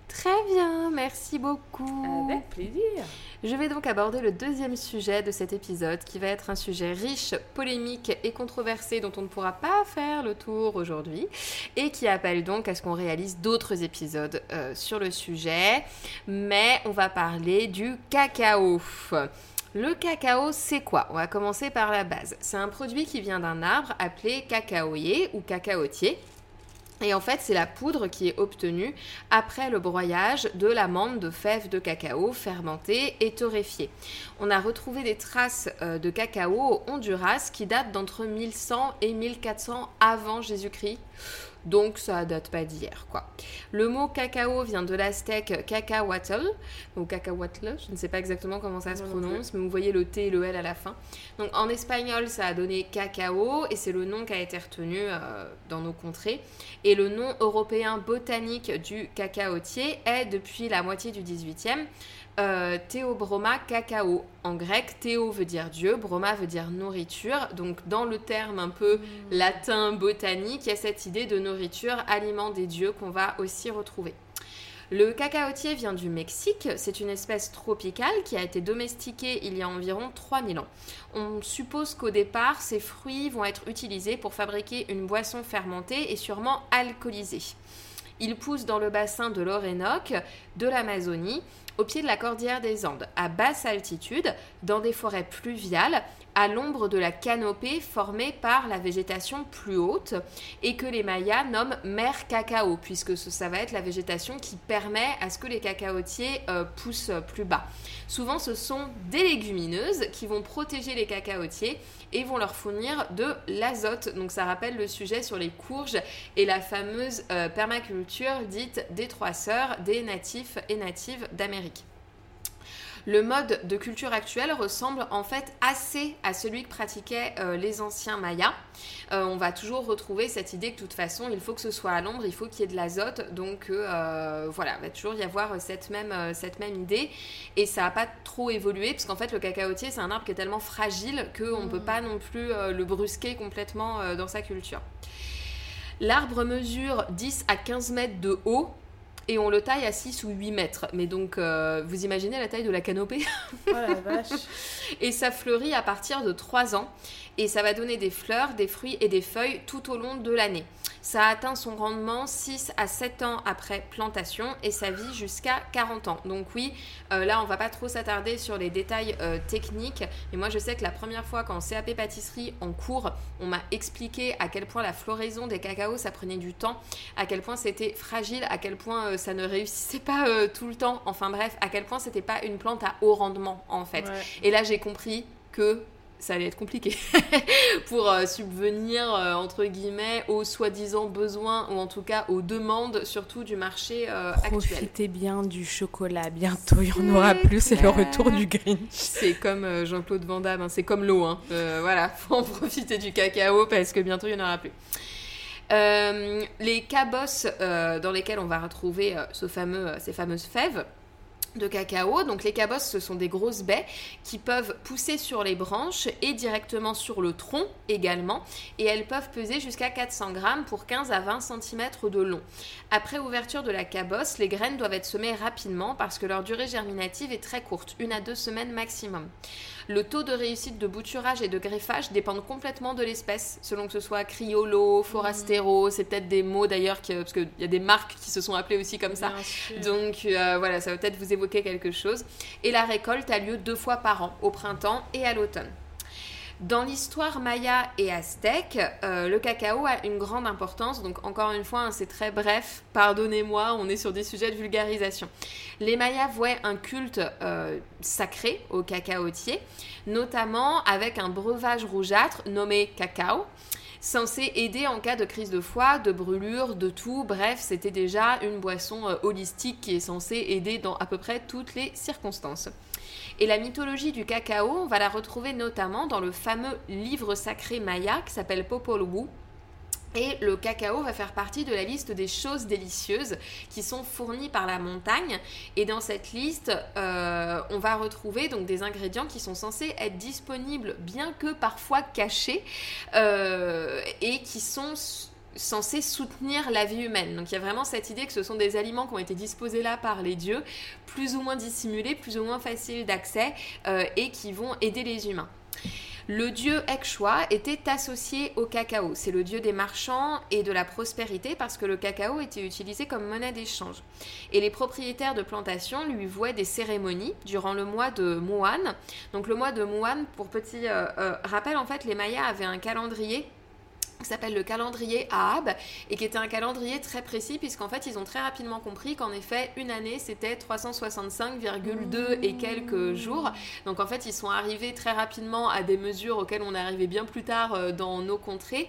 Très bien, merci beaucoup. Avec plaisir. Je vais donc aborder le deuxième sujet de cet épisode, qui va être un sujet riche, polémique et controversé dont on ne pourra pas faire le tour aujourd'hui, et qui appelle donc à ce qu'on réalise d'autres épisodes euh, sur le sujet. Mais on va parler du cacao. Le cacao, c'est quoi? On va commencer par la base. C'est un produit qui vient d'un arbre appelé cacaoyer ou cacaotier. Et en fait, c'est la poudre qui est obtenue après le broyage de l'amande de fèves de cacao fermentées et torréfiées. On a retrouvé des traces euh, de cacao au Honduras qui datent d'entre 1100 et 1400 avant Jésus-Christ. Donc ça date pas d'hier quoi. Le mot cacao vient de l'aztèque cacahuatl ou cacahuatl, je ne sais pas exactement comment ça se prononce, mais vous voyez le T et le L à la fin. Donc en espagnol, ça a donné cacao et c'est le nom qui a été retenu euh, dans nos contrées. Et le nom européen botanique du cacaotier est depuis la moitié du 18e euh, Théobroma cacao. En grec, Théo veut dire Dieu, Broma veut dire nourriture. Donc dans le terme un peu latin botanique, il y a cette idée de nourriture, aliment des dieux qu'on va aussi retrouver. Le cacaotier vient du Mexique, c'est une espèce tropicale qui a été domestiquée il y a environ 3000 ans. On suppose qu'au départ, ces fruits vont être utilisés pour fabriquer une boisson fermentée et sûrement alcoolisée. Il pousse dans le bassin de l'Orénoque, de l'Amazonie, au pied de la cordillère des Andes, à basse altitude, dans des forêts pluviales, à l'ombre de la canopée formée par la végétation plus haute et que les Mayas nomment mer cacao, puisque ça va être la végétation qui permet à ce que les cacaotiers euh, poussent plus bas. Souvent, ce sont des légumineuses qui vont protéger les cacaotiers et vont leur fournir de l'azote. Donc ça rappelle le sujet sur les courges et la fameuse euh, permaculture dite des trois sœurs des natifs et natives d'Amérique. Le mode de culture actuel ressemble en fait assez à celui que pratiquaient euh, les anciens Mayas. Euh, on va toujours retrouver cette idée que de toute façon, il faut que ce soit à l'ombre, il faut qu'il y ait de l'azote. Donc euh, voilà, il va toujours y avoir cette même, euh, cette même idée. Et ça n'a pas trop évolué, parce qu'en fait, le cacaotier, c'est un arbre qui est tellement fragile qu'on ne peut pas non plus le brusquer complètement dans sa culture. L'arbre mesure 10 à 15 mètres de haut et on le taille à 6 ou 8 mètres. Mais donc, euh, vous imaginez la taille de la canopée Oh la vache. Et ça fleurit à partir de 3 ans. Et ça va donner des fleurs, des fruits et des feuilles tout au long de l'année. Ça atteint son rendement 6 à 7 ans après plantation et ça vit jusqu'à 40 ans. Donc oui, euh, là on va pas trop s'attarder sur les détails euh, techniques. Mais moi je sais que la première fois qu'en CAP pâtisserie en cours, on m'a expliqué à quel point la floraison des cacaos ça prenait du temps, à quel point c'était fragile, à quel point euh, ça ne réussissait pas tout le temps. Enfin bref, à quel point c'était pas une plante à haut rendement en fait. Ouais. Et là, j'ai compris que ça allait être compliqué pour euh, subvenir, euh, entre guillemets, aux soi-disant besoins, ou en tout cas aux demandes, surtout du marché euh, actuel. Profitez bien du chocolat. Bientôt, il y en aura plus. C'est le retour du Grinch. C'est comme euh, Jean-Claude Van Damme, hein, c'est comme l'eau. Hein. Voilà, faut en profiter du cacao parce que bientôt il n'y en aura plus. Les cabosses dans lesquelles on va retrouver ce fameux, ces fameuses fèves de cacao. Donc les cabosses, ce sont des grosses baies qui peuvent pousser sur les branches et directement sur le tronc également. Et elles peuvent peser jusqu'à 400 grammes pour 15 à 20 cm de long. Après ouverture de la cabosse, les graines doivent être semées rapidement parce que leur durée germinative est très courte, une à deux semaines maximum. Le taux de réussite de bouturage et de greffage dépendent complètement de l'espèce, selon que ce soit Criollo, Forastero, c'est peut-être des mots d'ailleurs, que- parce qu'il y a des marques qui se sont appelées aussi comme ça. Donc euh, voilà, ça va peut-être vous évoquer quelque chose. Et la récolte a lieu deux fois par an, au printemps et à l'automne. Dans l'histoire maya et aztèque, euh, le cacao a une grande importance. Donc encore une fois, hein, c'est très bref. Pardonnez-moi, on est sur des sujets de vulgarisation. Les mayas vouaient un culte euh, sacré au cacaotier, notamment avec un breuvage rougeâtre nommé cacao censé aider en cas de crise de foie, de brûlure, de tout. Bref, c'était déjà une boisson euh, holistique qui est censée aider dans à peu près toutes les circonstances. Et la mythologie du cacao, on va la retrouver notamment dans le fameux livre sacré maya qui s'appelle Popol Vuh. Et le cacao va faire partie de la liste des choses délicieuses qui sont fournies par la montagne. Et dans cette liste, euh, on va retrouver donc des ingrédients qui sont censés être disponibles, bien que parfois cachés, euh, et qui sont censés soutenir la vie humaine. Donc il y a vraiment cette idée que ce sont des aliments qui ont été disposés là par les dieux, plus ou moins dissimulés, plus ou moins faciles d'accès, euh, et qui vont aider les humains. Le dieu Ekshwa était associé au cacao. C'est le dieu des marchands et de la prospérité parce que le cacao était utilisé comme monnaie d'échange. Et les propriétaires de plantations lui vouaient des cérémonies durant le mois de Mouan. Donc le mois de Mouan, pour petit euh, euh, rappel, en fait, les Mayas avaient un calendrier qui s'appelle le calendrier Ahab et qui était un calendrier très précis puisqu'en fait ils ont très rapidement compris qu'en effet une année c'était 365,2 et quelques jours. Donc en fait ils sont arrivés très rapidement à des mesures auxquelles on arrivé bien plus tard euh, dans nos contrées.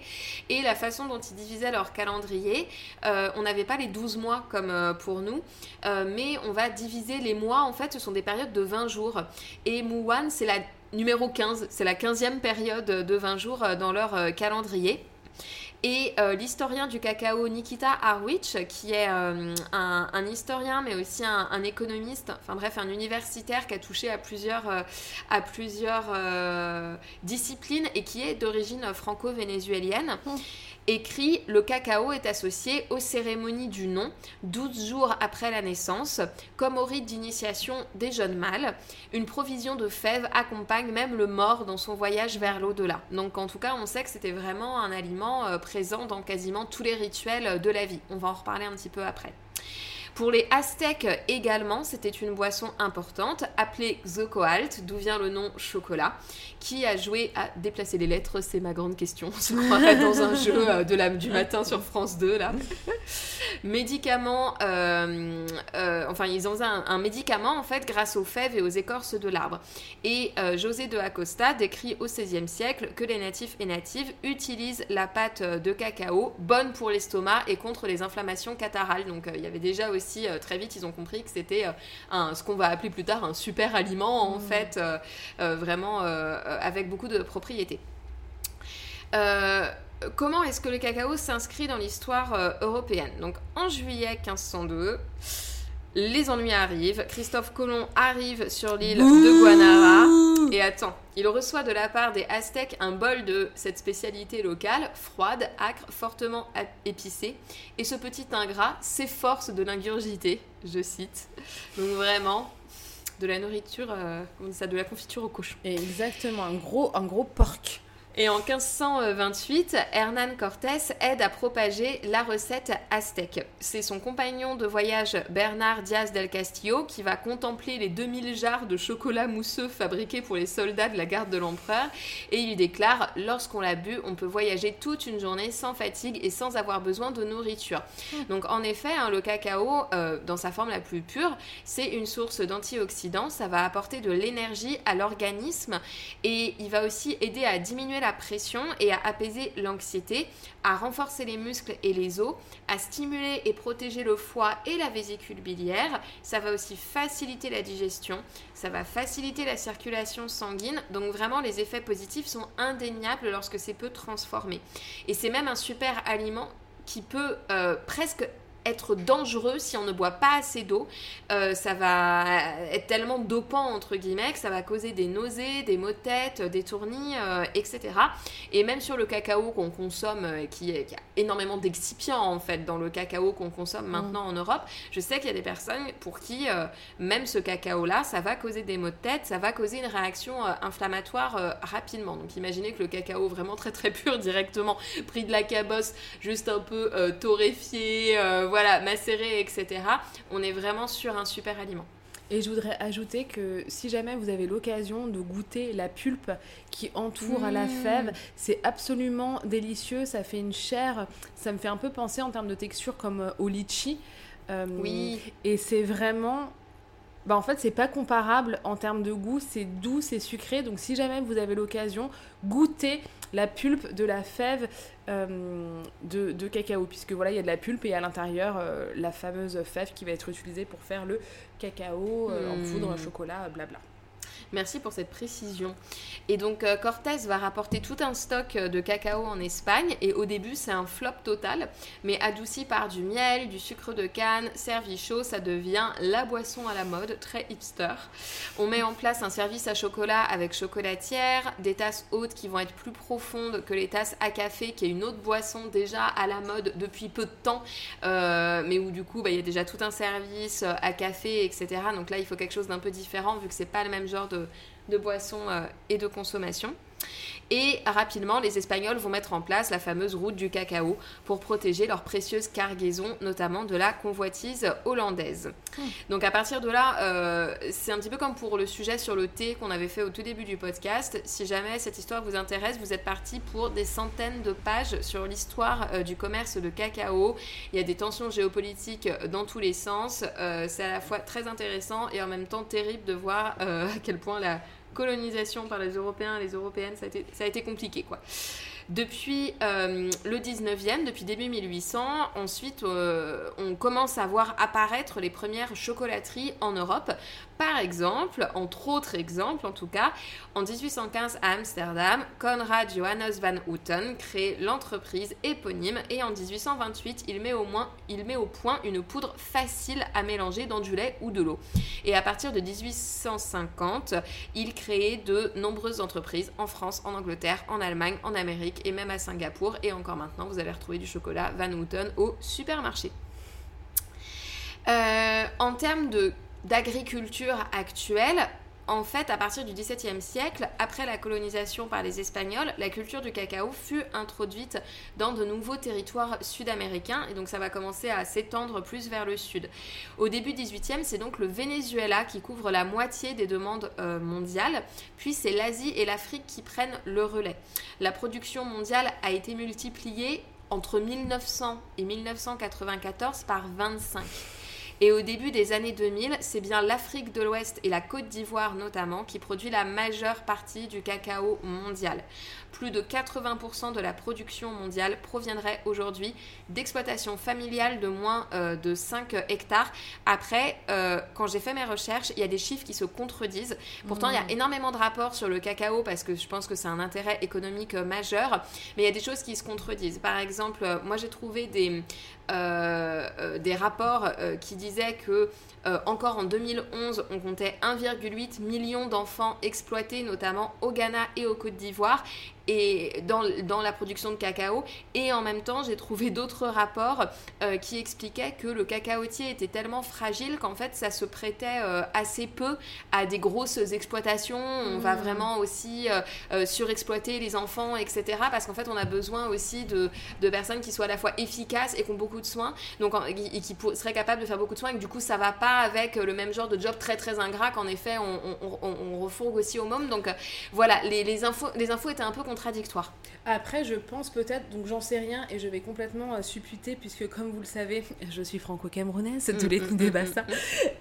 Et la façon dont ils divisaient leur calendrier euh, on n'avait pas les 12 mois comme euh, pour nous mais on va diviser les mois. En fait ce sont des périodes de 20 jours. Et Mouwan c'est la numéro 15 c'est la 15e période de 20 jours dans leur calendrier et euh, l'historien du cacao Nikita Harwich, qui est euh, un, un historien mais aussi un, un économiste, enfin bref, un universitaire qui a touché à plusieurs, euh, à plusieurs disciplines et qui est d'origine franco-vénézuélienne, écrit Le cacao est associé aux cérémonies du nom 12 jours après la naissance, comme au rite d'initiation des jeunes mâles. Une provision de fèves accompagne même le mort dans son voyage vers l'au-delà. Donc en tout cas, on sait que c'était vraiment un aliment euh, présent dans quasiment tous les rituels de la vie. On va en reparler un petit peu après. Pour les Aztèques également, c'était une boisson importante, appelée Xocoalt, d'où vient le nom chocolat, qui a joué à déplacer les lettres, c'est ma grande question. On se croirait dans un jeu euh, de la, du matin sur France 2, là. Médicament, euh, euh, enfin, ils ont un, médicament, en fait, grâce aux fèves et aux écorces de l'arbre. Et José de Acosta décrit au XVIe siècle que les natifs et natives utilisent la pâte de cacao, bonne pour l'estomac et contre les inflammations catarrhales. Donc, il y avait déjà aussi, euh, très vite, ils ont compris que c'était euh, un, ce qu'on va appeler plus tard un super aliment, en fait, euh, vraiment avec beaucoup de propriétés. Euh, comment est-ce que le cacao s'inscrit dans l'histoire euh, européenne? Donc en juillet 1502, les ennuis arrivent. Christophe Colomb arrive sur l'île de Guanara. Et attends, il reçoit de la part des Aztèques un bol de cette spécialité locale, froide, acre, fortement épicée. Et ce petit ingrat s'efforce de l'ingurgiter, je cite. Donc vraiment, de la nourriture, euh, ça, de la confiture au cochon. Exactement, un gros, un gros porc. Et en 1528, Hernán Cortés aide à propager la recette aztèque. C'est son compagnon de voyage Bernard Diaz del Castillo qui va contempler les 2000 jarres de chocolat mousseux fabriqués pour les soldats de la garde de l'empereur et il déclare Lorsqu'on l'a bu, on peut voyager toute une journée sans fatigue et sans avoir besoin de nourriture. Donc en effet, hein, le cacao, euh, dans sa forme la plus pure, c'est une source d'antioxydants. Ça va apporter de l'énergie à l'organisme et il va aussi aider à diminuer la pression et à apaiser l'anxiété, à renforcer les muscles et les os, à stimuler et protéger le foie et la vésicule biliaire. Ça va aussi faciliter la digestion, ça va faciliter la circulation sanguine. Donc vraiment, les effets positifs sont indéniables lorsque c'est peu transformé. Et c'est même un super aliment qui peut euh, presque être dangereux si on ne boit pas assez d'eau. Euh, ça va être tellement dopant, entre guillemets, que ça va causer des nausées, des maux de tête, des tournis, euh, etc. Et même sur le cacao qu'on consomme, euh, qui, est- qui a énormément d'excipients en fait dans le cacao qu'on consomme maintenant en Europe, je sais qu'il y a des personnes pour qui même ce cacao-là, ça va causer des maux de tête, ça va causer une réaction inflammatoire rapidement. Donc imaginez que le cacao vraiment très très pur directement pris de la cabosse, juste un peu euh, torréfié, euh, voilà, macéré, etc. On est vraiment sur un super aliment. Et je voudrais ajouter que si jamais vous avez l'occasion de goûter la pulpe qui entoure à la Mmh. fève, c'est absolument délicieux. Ça fait une chair, ça me fait un peu penser en termes de texture comme euh, au litchi. Euh, Oui. Et c'est vraiment. Bah en fait, c'est pas comparable en termes de goût. C'est doux, c'est sucré. Donc, si jamais vous avez l'occasion, goûtez la pulpe de la fève euh, de, de cacao. Puisque voilà, il y a de la pulpe et à l'intérieur, euh, la fameuse fève qui va être utilisée pour faire le cacao euh, en Mm. poudre, chocolat, blabla. Merci pour cette précision. Et donc euh, Cortez va rapporter tout un stock euh, de cacao en Espagne et au début c'est un flop total, mais adouci par du miel, du sucre de canne, servi chaud, ça devient la boisson à la mode, très hipster. On met en place un service à chocolat avec chocolatière, des tasses hautes qui vont être plus profondes que les tasses à café, qui est une autre boisson déjà à la mode depuis peu de temps, euh, mais où du coup bah, il y a déjà tout un service à café, etc. Donc là il faut quelque chose d'un peu différent vu que c'est pas le même genre de, de boisson euh, et de consommation. Et rapidement, les Espagnols vont mettre en place la fameuse route du cacao pour protéger leur précieuse cargaison, notamment de la convoitise hollandaise. Donc à partir de là, euh, c'est un petit peu comme pour le sujet sur le thé qu'on avait fait au tout début du podcast. Si jamais cette histoire vous intéresse, vous êtes parti pour des centaines de pages sur l'histoire euh, du commerce de cacao. Il y a des tensions géopolitiques dans tous les sens. Euh, c'est à la fois très intéressant et en même temps terrible de voir à quel point la colonisation par les Européens et les Européennes, ça a été, ça a été compliqué quoi. Depuis euh, le 19e, depuis début 1800, ensuite euh, on commence à voir apparaître les premières chocolateries en Europe. Par exemple, entre autres exemples en tout cas, en 1815 à Amsterdam, Konrad Johannes van Houten crée l'entreprise éponyme et en 1828 il met, au moins, il met au point une poudre facile à mélanger dans du lait ou de l'eau. Et à partir de 1850, il crée de nombreuses entreprises en France, en Angleterre, en Allemagne, en Amérique et même à Singapour. Et encore maintenant, vous allez retrouver du chocolat Van Houten au supermarché. Euh, en termes d'agriculture actuelle, en fait, à partir du XVIIe siècle, après la colonisation par les Espagnols, la culture du cacao fut introduite dans de nouveaux territoires sud-américains et donc ça va commencer à s'étendre plus vers le sud. Au début XVIIIe, c'est donc le Venezuela qui couvre la moitié des demandes euh, mondiales, puis c'est l'Asie et l'Afrique qui prennent le relais. La production mondiale a été multipliée entre 1900 et 1994 par 25. Et au début des années 2000, c'est bien l'Afrique de l'Ouest et la Côte d'Ivoire notamment qui produit la majeure partie du cacao mondial. Plus de 80% de la production mondiale proviendrait aujourd'hui d'exploitations familiales de moins euh, de 5 hectares. Après, euh, quand j'ai fait mes recherches, il y a des chiffres qui se contredisent. Pourtant, il y a énormément de rapports sur le cacao parce que je pense que c'est un intérêt économique euh, majeur. Mais il y a des choses qui se contredisent. Par exemple, moi j'ai trouvé des, euh, des rapports qui disaient que encore en 2011, on comptait 1,8 million d'enfants exploités, notamment au Ghana et au Côte d'Ivoire, et dans, dans la production de cacao. Et en même temps, j'ai trouvé d'autres rapports euh, qui expliquaient que le cacaotier était tellement fragile qu'en fait, ça se prêtait euh, assez peu à des grosses exploitations. On va Mhm. vraiment aussi euh, surexploiter les enfants, etc. Parce qu'en fait, on a besoin aussi de, de personnes qui soient à la fois efficaces et qui ont beaucoup de soins, donc en- et qui pour- seraient capables de faire beaucoup de soins. Et que, du coup, ça va pas avec le même genre de job très très ingrat qu'en effet on, on, on- on refourgue aussi au môme. Donc voilà, les, les infos, les infos étaient un peu contradictoires. Après, je pense peut-être, donc j'en sais rien et je vais complètement euh, supputer puisque comme vous le savez, je suis franco-camerounaise, tous les coups des bassins.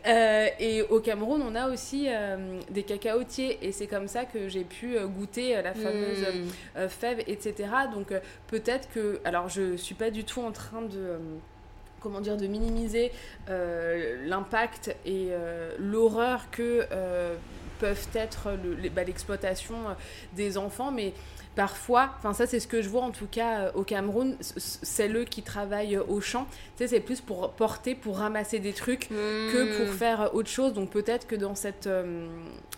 Euh, et au Cameroun, on a aussi euh, des cacaotiers et c'est comme ça que j'ai pu goûter la fameuse Mm. fève, etc. Donc peut-être que, alors je suis pas du tout en train de comment dire, de minimiser euh, l'impact et euh, l'horreur que euh, peuvent être le- bah, l'exploitation des enfants, mais parfois, enfin ça c'est ce que je vois en tout cas euh, au Cameroun, c'est eux qui travaillent euh, au champ, tu sais c'est plus pour porter, pour ramasser des trucs que pour faire euh, autre chose. Donc peut-être que dans cette euh,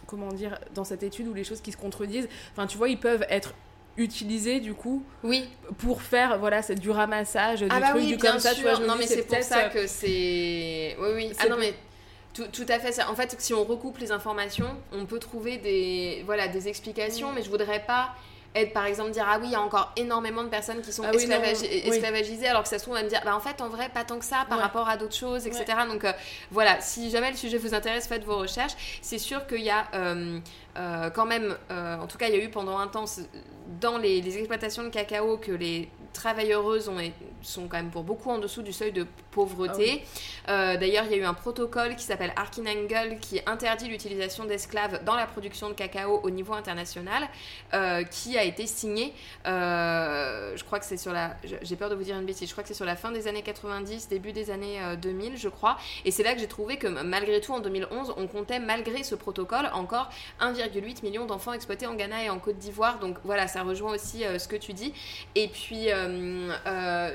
comment dire, dans cette étude où les choses qui se contredisent, enfin tu vois, ils peuvent être utilisés du coup Oui. pour faire voilà c'est du ramassage du Ah bah truc oui, du comme ça tu vois je non mais c'est pour ça que c'est. Oui oui. Ah non mais tout, tout à fait. En fait, si on recoupe les informations, on peut trouver des voilà des explications, mais je voudrais pas être par exemple dire ah oui il y a encore énormément de personnes qui sont Ah oui, non, esclavagi- oui. esclavagisées alors que ça se trouve on va me dire bah en fait en vrai pas tant que ça par Ouais. rapport à d'autres choses etc donc euh, voilà si jamais le sujet vous intéresse faites vos recherches c'est sûr qu'il y a euh, euh, quand même en tout cas il y a eu pendant un temps dans les, les exploitations de cacao que les travailleuses ont, sont quand même pour beaucoup en dessous du seuil de pauvreté. Euh, D'ailleurs, il y a eu un protocole qui s'appelle Arkinangel qui interdit l'utilisation d'esclaves dans la production de cacao au niveau international, euh, qui a été signé, euh, je crois que c'est sur la... J'ai peur de vous dire une bêtise, je crois que c'est sur la fin des années 90, début des années euh, 2000, je crois. Et c'est là que j'ai trouvé que malgré tout, en 2011, on comptait, malgré ce protocole, encore 1,8 million d'enfants exploités en Ghana et en Côte d'Ivoire. Donc voilà, ça rejoint aussi euh, ce que tu dis. Et puis, euh,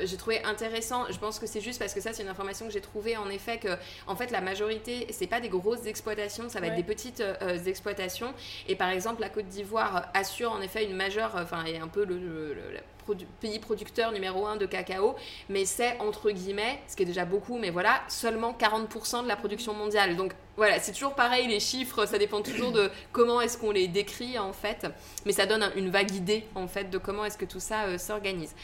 j'ai trouvé intéressant, je pense que c'est juste parce que ça, c'est une information que j'ai trouvée, en effet, que en fait, la majorité, c'est pas des grosses exploitations, ça va être des petites euh, exploitations. Et par exemple, la Côte d'Ivoire assure en effet une majeure, enfin, est un peu le, le- le- le pays producteur numéro un de cacao, mais c'est entre guillemets, ce qui est déjà beaucoup, mais voilà, seulement 40% de la production mondiale. Donc voilà, c'est toujours pareil, les chiffres, ça dépend toujours de comment est-ce qu'on les décrit en fait, mais ça donne un- une vague idée en fait de comment est-ce que tout ça euh, s'organise.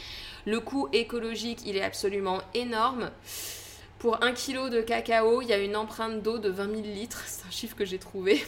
Le coût écologique, il est absolument énorme. Pour un kilo de cacao, il y a une empreinte d'eau de 20 000 litres, c'est un chiffre que j'ai trouvé.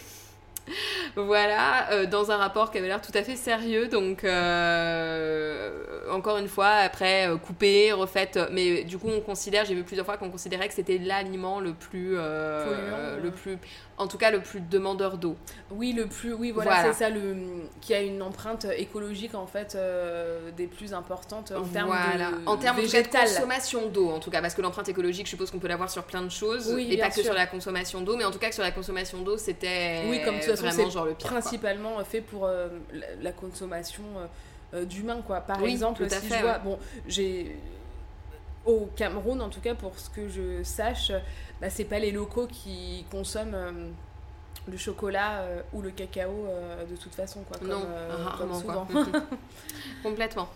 Voilà, euh, dans un rapport qui avait l'air tout à fait sérieux, donc euh, encore une fois, après euh, coupé, refait, mais du coup on considère, j'ai vu plusieurs fois qu'on considérait que c'était l'aliment le plus, Polluant, le plus, en tout cas le plus demandeur d'eau. Oui, le plus, oui, voilà, Voilà. c'est ça, le, qui a une empreinte écologique en fait euh, des plus importantes en termes Voilà. de en termes consommation d'eau, en tout cas, parce que l'empreinte écologique, je suppose qu'on peut l'avoir sur plein de choses, Oui, et pas que sur la consommation d'eau, mais en tout cas que sur la consommation d'eau, c'était Oui, comme de toute façon, genre le pire. quoi. principalement fait pour euh, la, la consommation euh, euh, d'humains, quoi. Par Oui, exemple, si fait, je vois, ouais. bon, j'ai au Cameroun, en tout cas, pour ce que je sache, bah, c'est pas les locaux qui consomment euh, le chocolat euh, ou le cacao euh, de toute façon, quoi. Comme, non, comme quoi. souvent. Mhm. Complètement.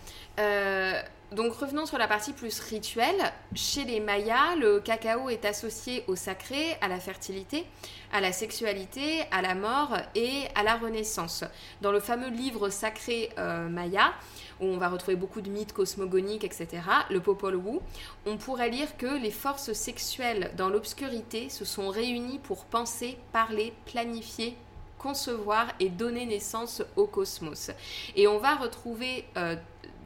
Donc revenons sur la partie plus rituelle. Chez les Mayas, le cacao est associé au sacré, à la fertilité, à la sexualité, à la mort et à la renaissance. Dans le fameux livre sacré Maya, où on va retrouver beaucoup de mythes cosmogoniques, etc., le Popol Vuh, on pourrait lire que les forces sexuelles dans l'obscurité se sont réunies pour penser, parler, planifier, concevoir et donner naissance au cosmos. Et on va retrouver euh,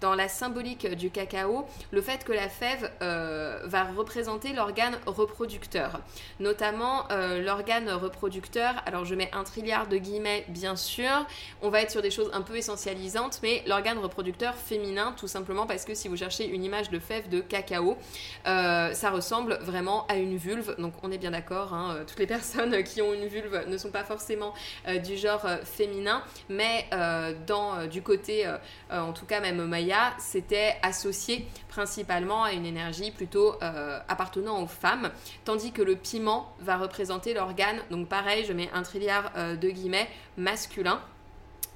dans la symbolique du cacao le fait que la fève euh, va représenter l'organe reproducteur, notamment euh, l'organe reproducteur. Alors je mets un trilliard de guillemets bien sûr. On va être sur des choses un peu essentialisantes, mais l'organe reproducteur féminin, tout simplement parce que si vous cherchez une image de fève de cacao, euh, ça ressemble vraiment à une vulve. Donc on est bien d'accord, hein, toutes les personnes qui ont une vulve ne sont pas forcément du genre féminin, mais dans du côté, en tout cas même Maya, c'était associé principalement à une énergie plutôt euh, appartenant aux femmes, tandis que le piment va représenter l'organe, donc pareil, je mets un trilliard euh, de guillemets, masculin.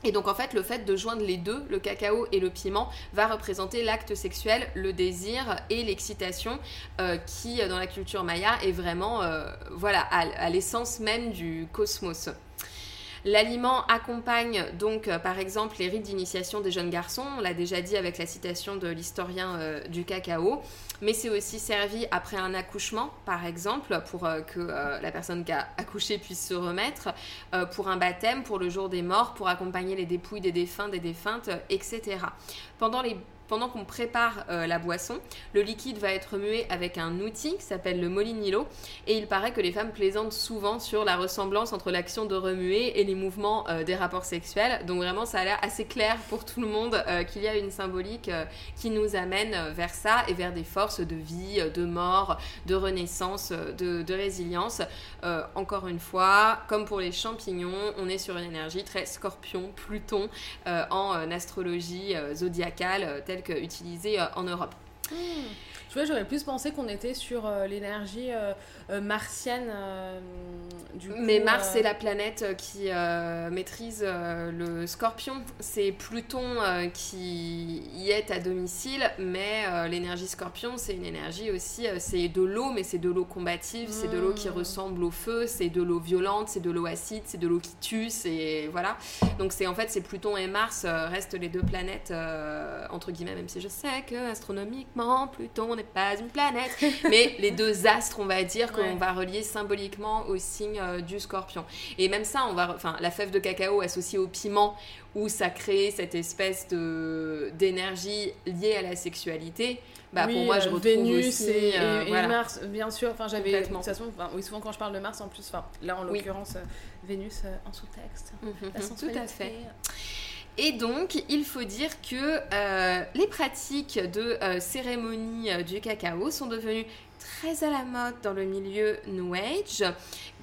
Et donc en fait, le fait de joindre les deux, le cacao et le piment, va représenter l'acte sexuel, le désir et l'excitation, euh, qui dans la culture maya est vraiment, voilà, à l'essence même du cosmos. L'aliment accompagne donc euh, par exemple les rites d'initiation des jeunes garçons, on l'a déjà dit avec la citation de l'historien euh, du cacao, mais c'est aussi servi après un accouchement par exemple pour euh, que la personne qui a accouché puisse se remettre, pour un baptême, pour le jour des morts, pour accompagner les dépouilles des défunts, des défuntes, etc. Pendant les pendant qu'on prépare euh, la boisson, le liquide va être remué avec un outil qui s'appelle le molinilo. Et il paraît que les femmes plaisantent souvent sur la ressemblance entre l'action de remuer et les mouvements euh, des rapports sexuels. Donc vraiment, ça a l'air assez clair pour tout le monde euh, qu'il y a une symbolique qui nous amène vers ça et vers des forces de vie, de mort, de renaissance, de, de résilience. encore une fois, comme pour les champignons, on est sur une énergie très scorpion, Pluton en astrologie zodiacale telle qu'utilisée en Europe. Hmm. Tu vois, j'aurais plus pensé qu'on était sur euh, l'énergie euh, euh, martienne. du Mais Mars, c'est la planète qui maîtrise le scorpion. C'est Pluton qui y est à domicile, mais l'énergie scorpion, c'est une énergie aussi, c'est de l'eau, mais c'est de l'eau combative, c'est de l'eau qui hmm. ressemble au feu, c'est de l'eau violente, c'est de l'eau acide, c'est de l'eau qui tue, c'est. Voilà. Donc, c'est en fait, c'est Pluton et Mars restent les deux planètes, entre guillemets, même si je sais que astronomiquement, Pluton n'est pas une planète, mais les deux astres, on va dire, qu'on va relier symboliquement au signe euh, du scorpion. Et même ça, on va, enfin, la fève de cacao associée au piment, où ça crée cette espèce de d'énergie liée à la sexualité. Bah, pour moi, je euh, retrouve Vénus aussi, et, euh, Mars, bien sûr. Enfin, j'avais. De toute façon, oui, souvent quand je parle de Mars, en plus, enfin, là en l'occurrence, Vénus en sous-texte. Mhm. tout à fait. Et donc, il faut dire que euh, les pratiques de euh, cérémonie euh, du cacao sont devenues très à la mode dans le milieu New Age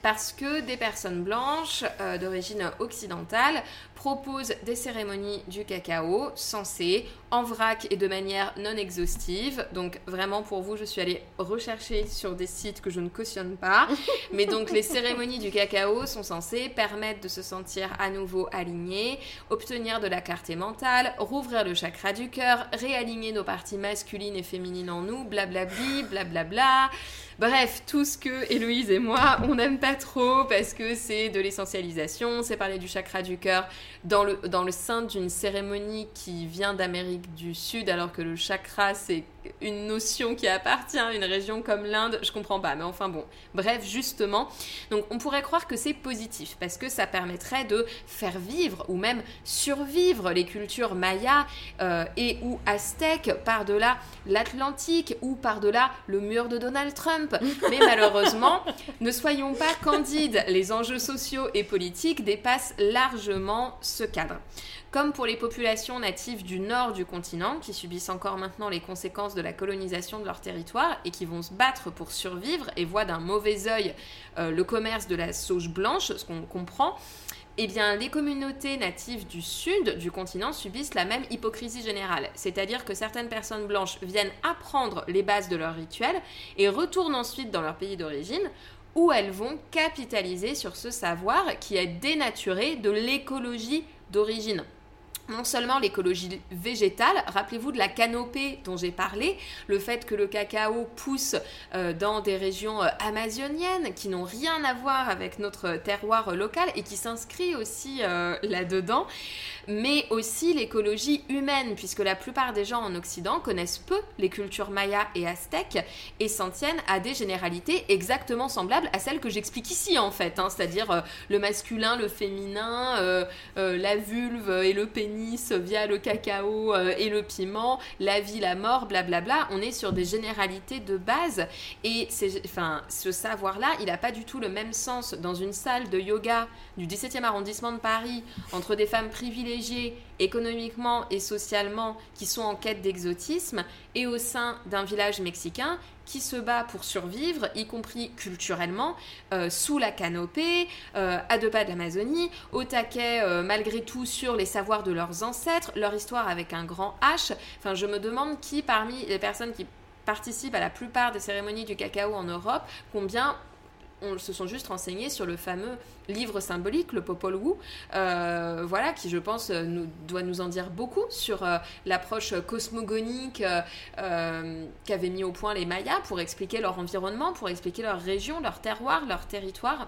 parce que des personnes blanches d'origine occidentale propose des cérémonies du cacao censées en vrac et de manière non exhaustive. Donc vraiment pour vous, je suis allée rechercher sur des sites que je ne cautionne pas. Mais donc les cérémonies du cacao sont censées permettre de se sentir à nouveau aligné, obtenir de la clarté mentale, rouvrir le chakra du cœur, réaligner nos parties masculines et féminines en nous, blablabli, blablabla. Bref, tout ce que Héloïse et moi, on n'aime pas trop parce que c'est de l'essentialisation, c'est parler du chakra du cœur dans le, dans le sein d'une cérémonie qui vient d'Amérique du Sud alors que le chakra c'est une notion qui appartient à une région comme l'Inde, je comprends pas, mais enfin bon. Bref, justement, donc on pourrait croire que c'est positif parce que ça permettrait de faire vivre ou même survivre les cultures mayas euh, et ou aztèques par-delà l'Atlantique ou par-delà le mur de Donald Trump. Mais malheureusement, ne soyons pas candides, les enjeux sociaux et politiques dépassent largement ce cadre. Comme pour les populations natives du nord du continent, qui subissent encore maintenant les conséquences de la colonisation de leur territoire et qui vont se battre pour survivre et voient d'un mauvais œil euh, le commerce de la sauge blanche, ce qu'on comprend, eh bien, les communautés natives du sud du continent subissent la même hypocrisie générale. C'est-à-dire que certaines personnes blanches viennent apprendre les bases de leur rituel et retournent ensuite dans leur pays d'origine où elles vont capitaliser sur ce savoir qui est dénaturé de l'écologie d'origine non seulement l'écologie végétale, rappelez-vous de la canopée dont j'ai parlé, le fait que le cacao pousse euh, dans des régions euh, amazoniennes qui n'ont rien à voir avec notre terroir local et qui s'inscrit aussi euh, là-dedans, mais aussi l'écologie humaine, puisque la plupart des gens en Occident connaissent peu les cultures mayas et aztèques et s'en tiennent à des généralités exactement semblables à celles que j'explique ici en fait, hein, c'est-à-dire le masculin, le féminin, la vulve et le pénis via le cacao euh, et le piment, la vie, la mort, blablabla. On est sur des généralités de base. Et enfin, ce savoir-là, il n'a pas du tout le même sens dans une salle de yoga du 17e arrondissement de Paris entre des femmes privilégiées économiquement et socialement qui sont en quête d'exotisme et au sein d'un village mexicain qui se bat pour survivre, y compris culturellement, euh, sous la canopée, euh, à deux pas de l'Amazonie, au taquet euh, malgré tout sur les savoirs de leurs ancêtres, leur histoire avec un grand H. Enfin, je me demande qui parmi les personnes qui participent à la plupart des cérémonies du cacao en Europe, combien on se sont juste renseignés sur le fameux livre symbolique, le Popol Vuh, euh, voilà, qui je pense nous, doit nous en dire beaucoup sur euh, l'approche cosmogonique euh, qu'avaient mis au point les Mayas pour expliquer leur environnement, pour expliquer leur région, leur terroir, leur territoire.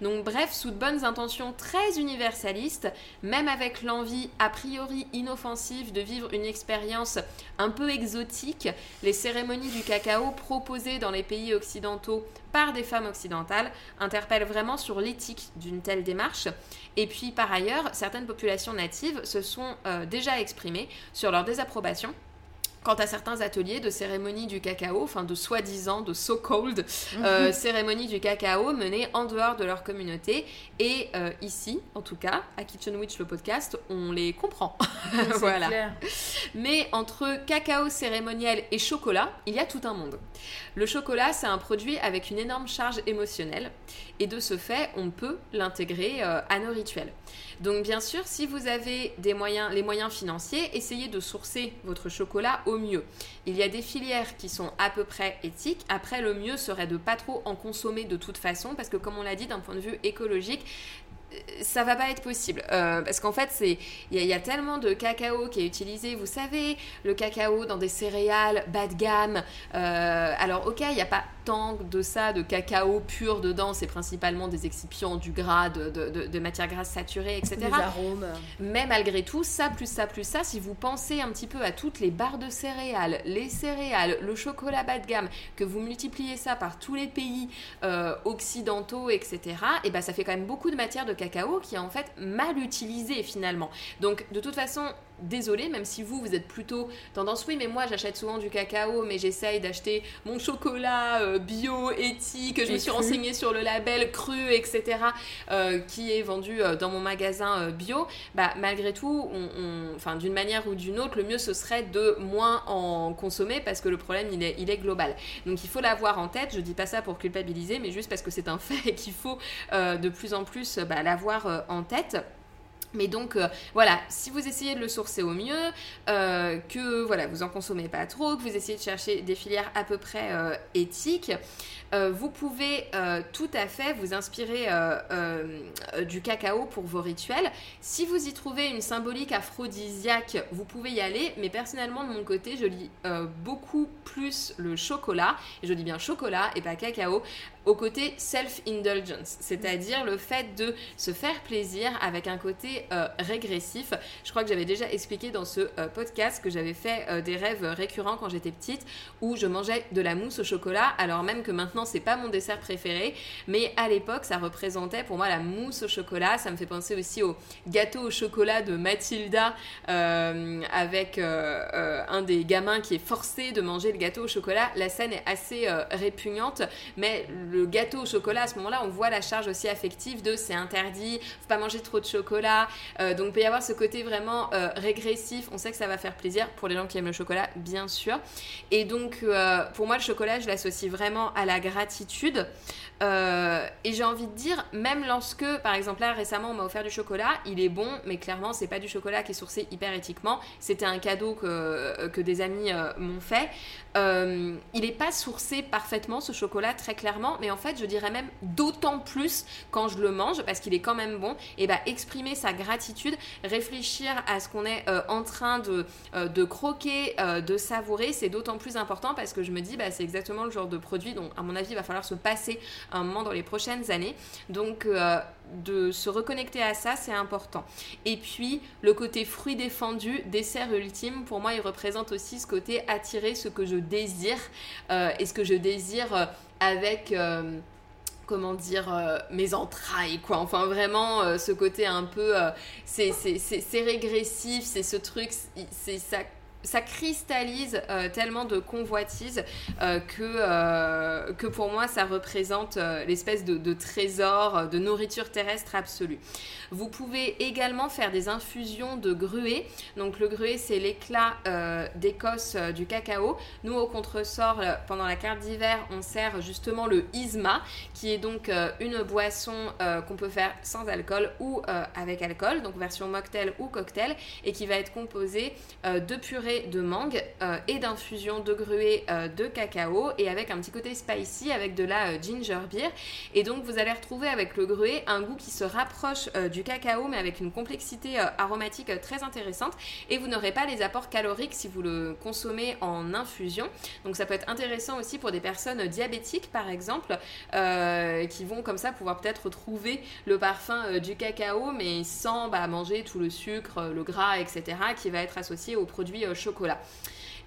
Donc bref, sous de bonnes intentions très universalistes, même avec l'envie a priori inoffensive de vivre une expérience un peu exotique, les cérémonies du cacao proposées dans les pays occidentaux par des femmes occidentales interpellent vraiment sur l'éthique d'une telle démarche. Et puis par ailleurs, certaines populations natives se sont euh, déjà exprimées sur leur désapprobation quant à certains ateliers de cérémonie du cacao, enfin de soi-disant, de so-called Mhm. euh, cérémonie du cacao menées en dehors de leur communauté. Et euh, ici, en tout cas, à Kitchen Witch le podcast, on les comprend. Voilà. clair. Mais entre cacao cérémoniel et chocolat, il y a tout un monde. Le chocolat, c'est un produit avec une énorme charge émotionnelle et de ce fait, on peut l'intégrer euh, à nos rituels. Donc bien sûr, si vous avez des moyens, les moyens financiers, essayez de sourcer votre chocolat au mieux. Il y a des filières qui sont à peu près éthiques. Après, le mieux serait de pas trop en consommer de toute façon parce que comme on l'a dit d'un point de vue écologique, ça va pas être possible Euh, parce qu'en fait c'est il y, a- il y a tellement de cacao qui est utilisé vous savez le cacao dans des céréales bas de gamme Euh, alors ok il n'y a pas tant de ça de cacao pur dedans c'est principalement des excipients du gras de, de, de- de matières grasses saturées etc Des arômes. mais malgré tout, ça plus ça plus ça, si vous pensez un petit peu à toutes les barres de céréales, les céréales, le chocolat bas de gamme, que vous multipliez ça par tous les pays euh, occidentaux, etc., et ben ça fait quand même beaucoup de matière de cacao qui est en fait mal utilisée finalement. Donc de toute façon, désolé, même si vous, vous êtes plutôt tendance, oui, mais moi j'achète souvent du cacao, mais j'essaye d'acheter mon chocolat euh, bio, éthique, je Et me suis cru. renseignée sur le label cru, etc., euh, qui est vendu euh, dans mon magasin bio, bah, malgré tout, on, on- enfin, d'une manière ou d'une autre, le mieux ce serait de moins en consommer parce que le problème il est, il est global. Donc il faut l'avoir en tête, je dis pas ça pour culpabiliser, mais juste parce que c'est un fait et qu'il faut de plus en plus bah, l'avoir en tête. Mais donc euh, voilà, si vous essayez de le sourcer au mieux, euh, que voilà, vous en consommez pas trop, que vous essayez de chercher des filières à peu près euh, éthiques, vous pouvez tout à fait vous inspirer du cacao pour vos rituels. Si vous y trouvez une symbolique aphrodisiaque, vous pouvez y aller. Mais personnellement, de mon côté, je lis beaucoup plus le chocolat, et je dis bien chocolat et pas cacao, au côté self-indulgence, c'est-à-dire le fait de se faire plaisir avec un côté euh, régressif. Je crois que j'avais déjà expliqué dans ce euh, podcast que j'avais fait euh, des rêves récurrents quand j'étais petite où je mangeais de la mousse au chocolat, alors même que maintenant c'est pas mon dessert préféré, mais à l'époque ça représentait pour moi la mousse au chocolat. Ça me fait penser aussi au gâteau au chocolat de Mathilda avec un des gamins qui est forcé de manger le gâteau au chocolat. La scène est assez répugnante, mais le gâteau au chocolat à ce moment-là, on voit la charge aussi affective de c'est interdit, faut pas manger trop de chocolat. Euh, donc il peut y avoir ce côté vraiment euh, régressif. On sait que ça va faire plaisir pour les gens qui aiment le chocolat, bien sûr. Et donc euh, pour moi, le chocolat, je l'associe vraiment à la gratitude. Et j'ai envie de dire, même lorsque, par exemple, là récemment, on m'a offert du chocolat, il est bon, mais clairement, c'est pas du chocolat qui est sourcé hyper éthiquement. C'était un cadeau que, que des amis m'ont fait. Il n'est pas sourcé parfaitement ce chocolat très clairement, mais en fait je dirais même d'autant plus quand je le mange parce qu'il est quand même bon. Et bah exprimer sa gratitude, réfléchir à ce qu'on est euh, en train de, euh, de croquer, euh, de savourer, c'est d'autant plus important parce que je me dis bah c'est exactement le genre de produit dont à mon avis il va falloir se passer un moment dans les prochaines années. Donc de se reconnecter à ça, c'est important. Et puis, le côté fruit défendu, dessert ultime, pour moi, il représente aussi ce côté attirer ce que je désire euh, et ce que je désire euh, avec. euh, comment dire mes entrailles quoi enfin vraiment ce côté un peu c'est régressif c'est ce truc c'est ça ça cristallise euh, tellement de convoitise euh, que, euh, que pour moi ça représente l'espèce de, trésor de nourriture terrestre absolue. Vous pouvez également faire des infusions de gruet. Donc le gruet c'est l'éclat d'Écosse du cacao. Nous au contresort pendant la carte d'hiver on sert justement le isma qui est donc une boisson qu'on peut faire sans alcool ou avec alcool, donc version mocktail ou cocktail, et qui va être composée de purée de mangue euh, et d'infusion de gruet euh, de cacao et avec un petit côté spicy avec de la euh, ginger beer. Et donc vous allez retrouver avec le gruet un goût qui se rapproche du cacao mais avec une complexité aromatique très intéressante et vous n'aurez pas les apports caloriques si vous le consommez en infusion. Donc ça peut être intéressant aussi pour des personnes diabétiques par exemple qui vont comme ça pouvoir peut-être retrouver le parfum du cacao mais sans bah, manger tout le sucre, le gras, etc. qui va être associé aux produits chocolat.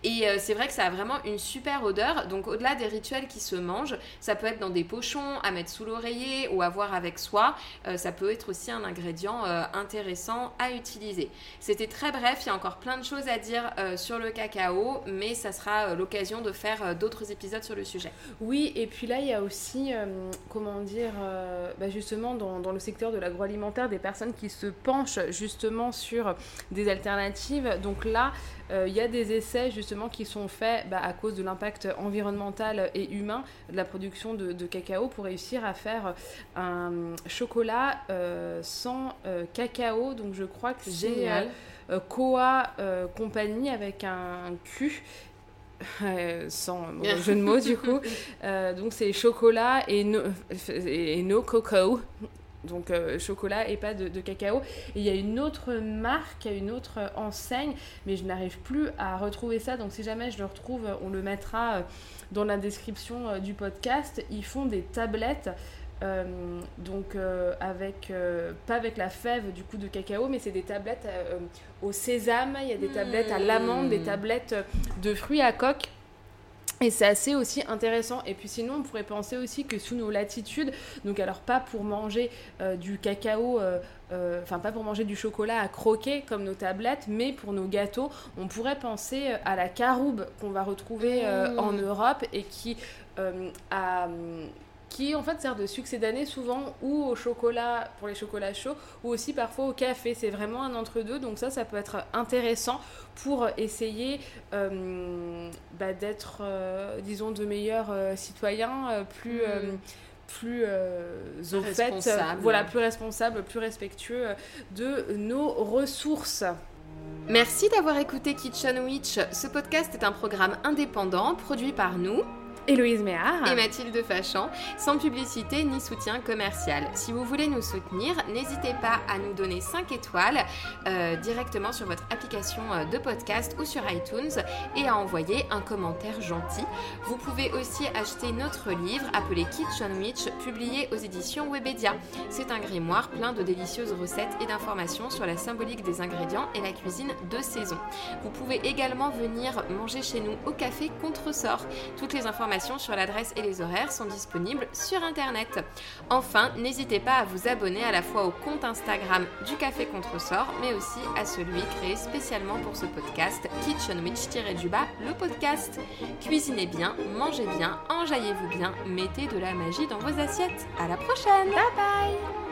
Et euh, c'est vrai que ça a vraiment une super odeur. Donc au-delà des rituels qui se mangent, ça peut être dans des pochons, à mettre sous l'oreiller ou à voir avec soi. Euh, ça peut être aussi un ingrédient euh, intéressant à utiliser. C'était très bref, il y a encore plein de choses à dire sur le cacao, mais ça sera l'occasion de faire d'autres épisodes sur le sujet. Oui, et puis là, il y a aussi, comment dire, bah, justement, dans, le secteur de l'agroalimentaire, des personnes qui se penchent justement sur des alternatives. Donc là, il y a des essais justement qui sont faits bah, à cause de l'impact environnemental et humain de la production de, de cacao pour réussir à faire un chocolat euh, sans euh, cacao. Donc je crois que c'est Génial. euh, euh, Koa euh, Compagnie avec un Q. euh, sans mauvais jeu de mots du coup. Euh, donc c'est chocolat et no, et no cocoa. Donc euh, chocolat et pas de, de cacao. Et il y a une autre marque, une autre enseigne, mais je n'arrive plus à retrouver ça. Donc si jamais je le retrouve, on le mettra euh, dans la description euh, du podcast. Ils font des tablettes. euh, donc euh, avec pas avec la fève du coup de cacao mais c'est des tablettes au sésame il y a des tablettes à l'amande des tablettes de fruits à coque et c'est assez aussi intéressant. Et puis sinon, on pourrait penser aussi que sous nos latitudes, donc alors pas pour manger euh, du cacao, euh, euh, enfin pas pour manger du chocolat à croquer comme nos tablettes, mais pour nos gâteaux, on pourrait penser à la caroube qu'on va retrouver Mmh. en Europe et qui a qui en fait sert de succès d'année souvent ou au chocolat pour les chocolats chauds ou aussi parfois au café. C'est vraiment un entre-deux, donc ça, ça peut être intéressant pour essayer euh, bah, d'être, euh, disons, de meilleurs euh, citoyens, plus... Mm. euh, plus euh, au fait, Responsables. voilà, plus responsables, plus respectueux de nos ressources. Merci d'avoir écouté Kitchen Witch. Ce podcast est un programme indépendant produit par nous Héloïse Méard. et Mathilde Fachan, sans publicité ni soutien commercial. Si vous voulez nous soutenir, n'hésitez pas à nous donner 5 étoiles euh, directement sur votre application euh, de podcast ou sur iTunes et à envoyer un commentaire gentil. Vous pouvez aussi acheter notre livre appelé Kitchen Witch, publié aux éditions Webedia. C'est un grimoire plein de délicieuses recettes et d'informations sur la symbolique des ingrédients et la cuisine de saison. Vous pouvez également venir manger chez nous au café Contresort. Toutes les sur l'adresse et les horaires sont disponibles sur Internet. Enfin, n'hésitez pas à vous abonner à la fois au compte Instagram du Café Contresort, mais aussi à celui créé spécialement pour ce podcast, Kitchen Witch-du-bas, le podcast. Cuisinez bien, mangez bien, enjaillez-vous bien, mettez de la magie dans vos assiettes. À la prochaine! Bye bye!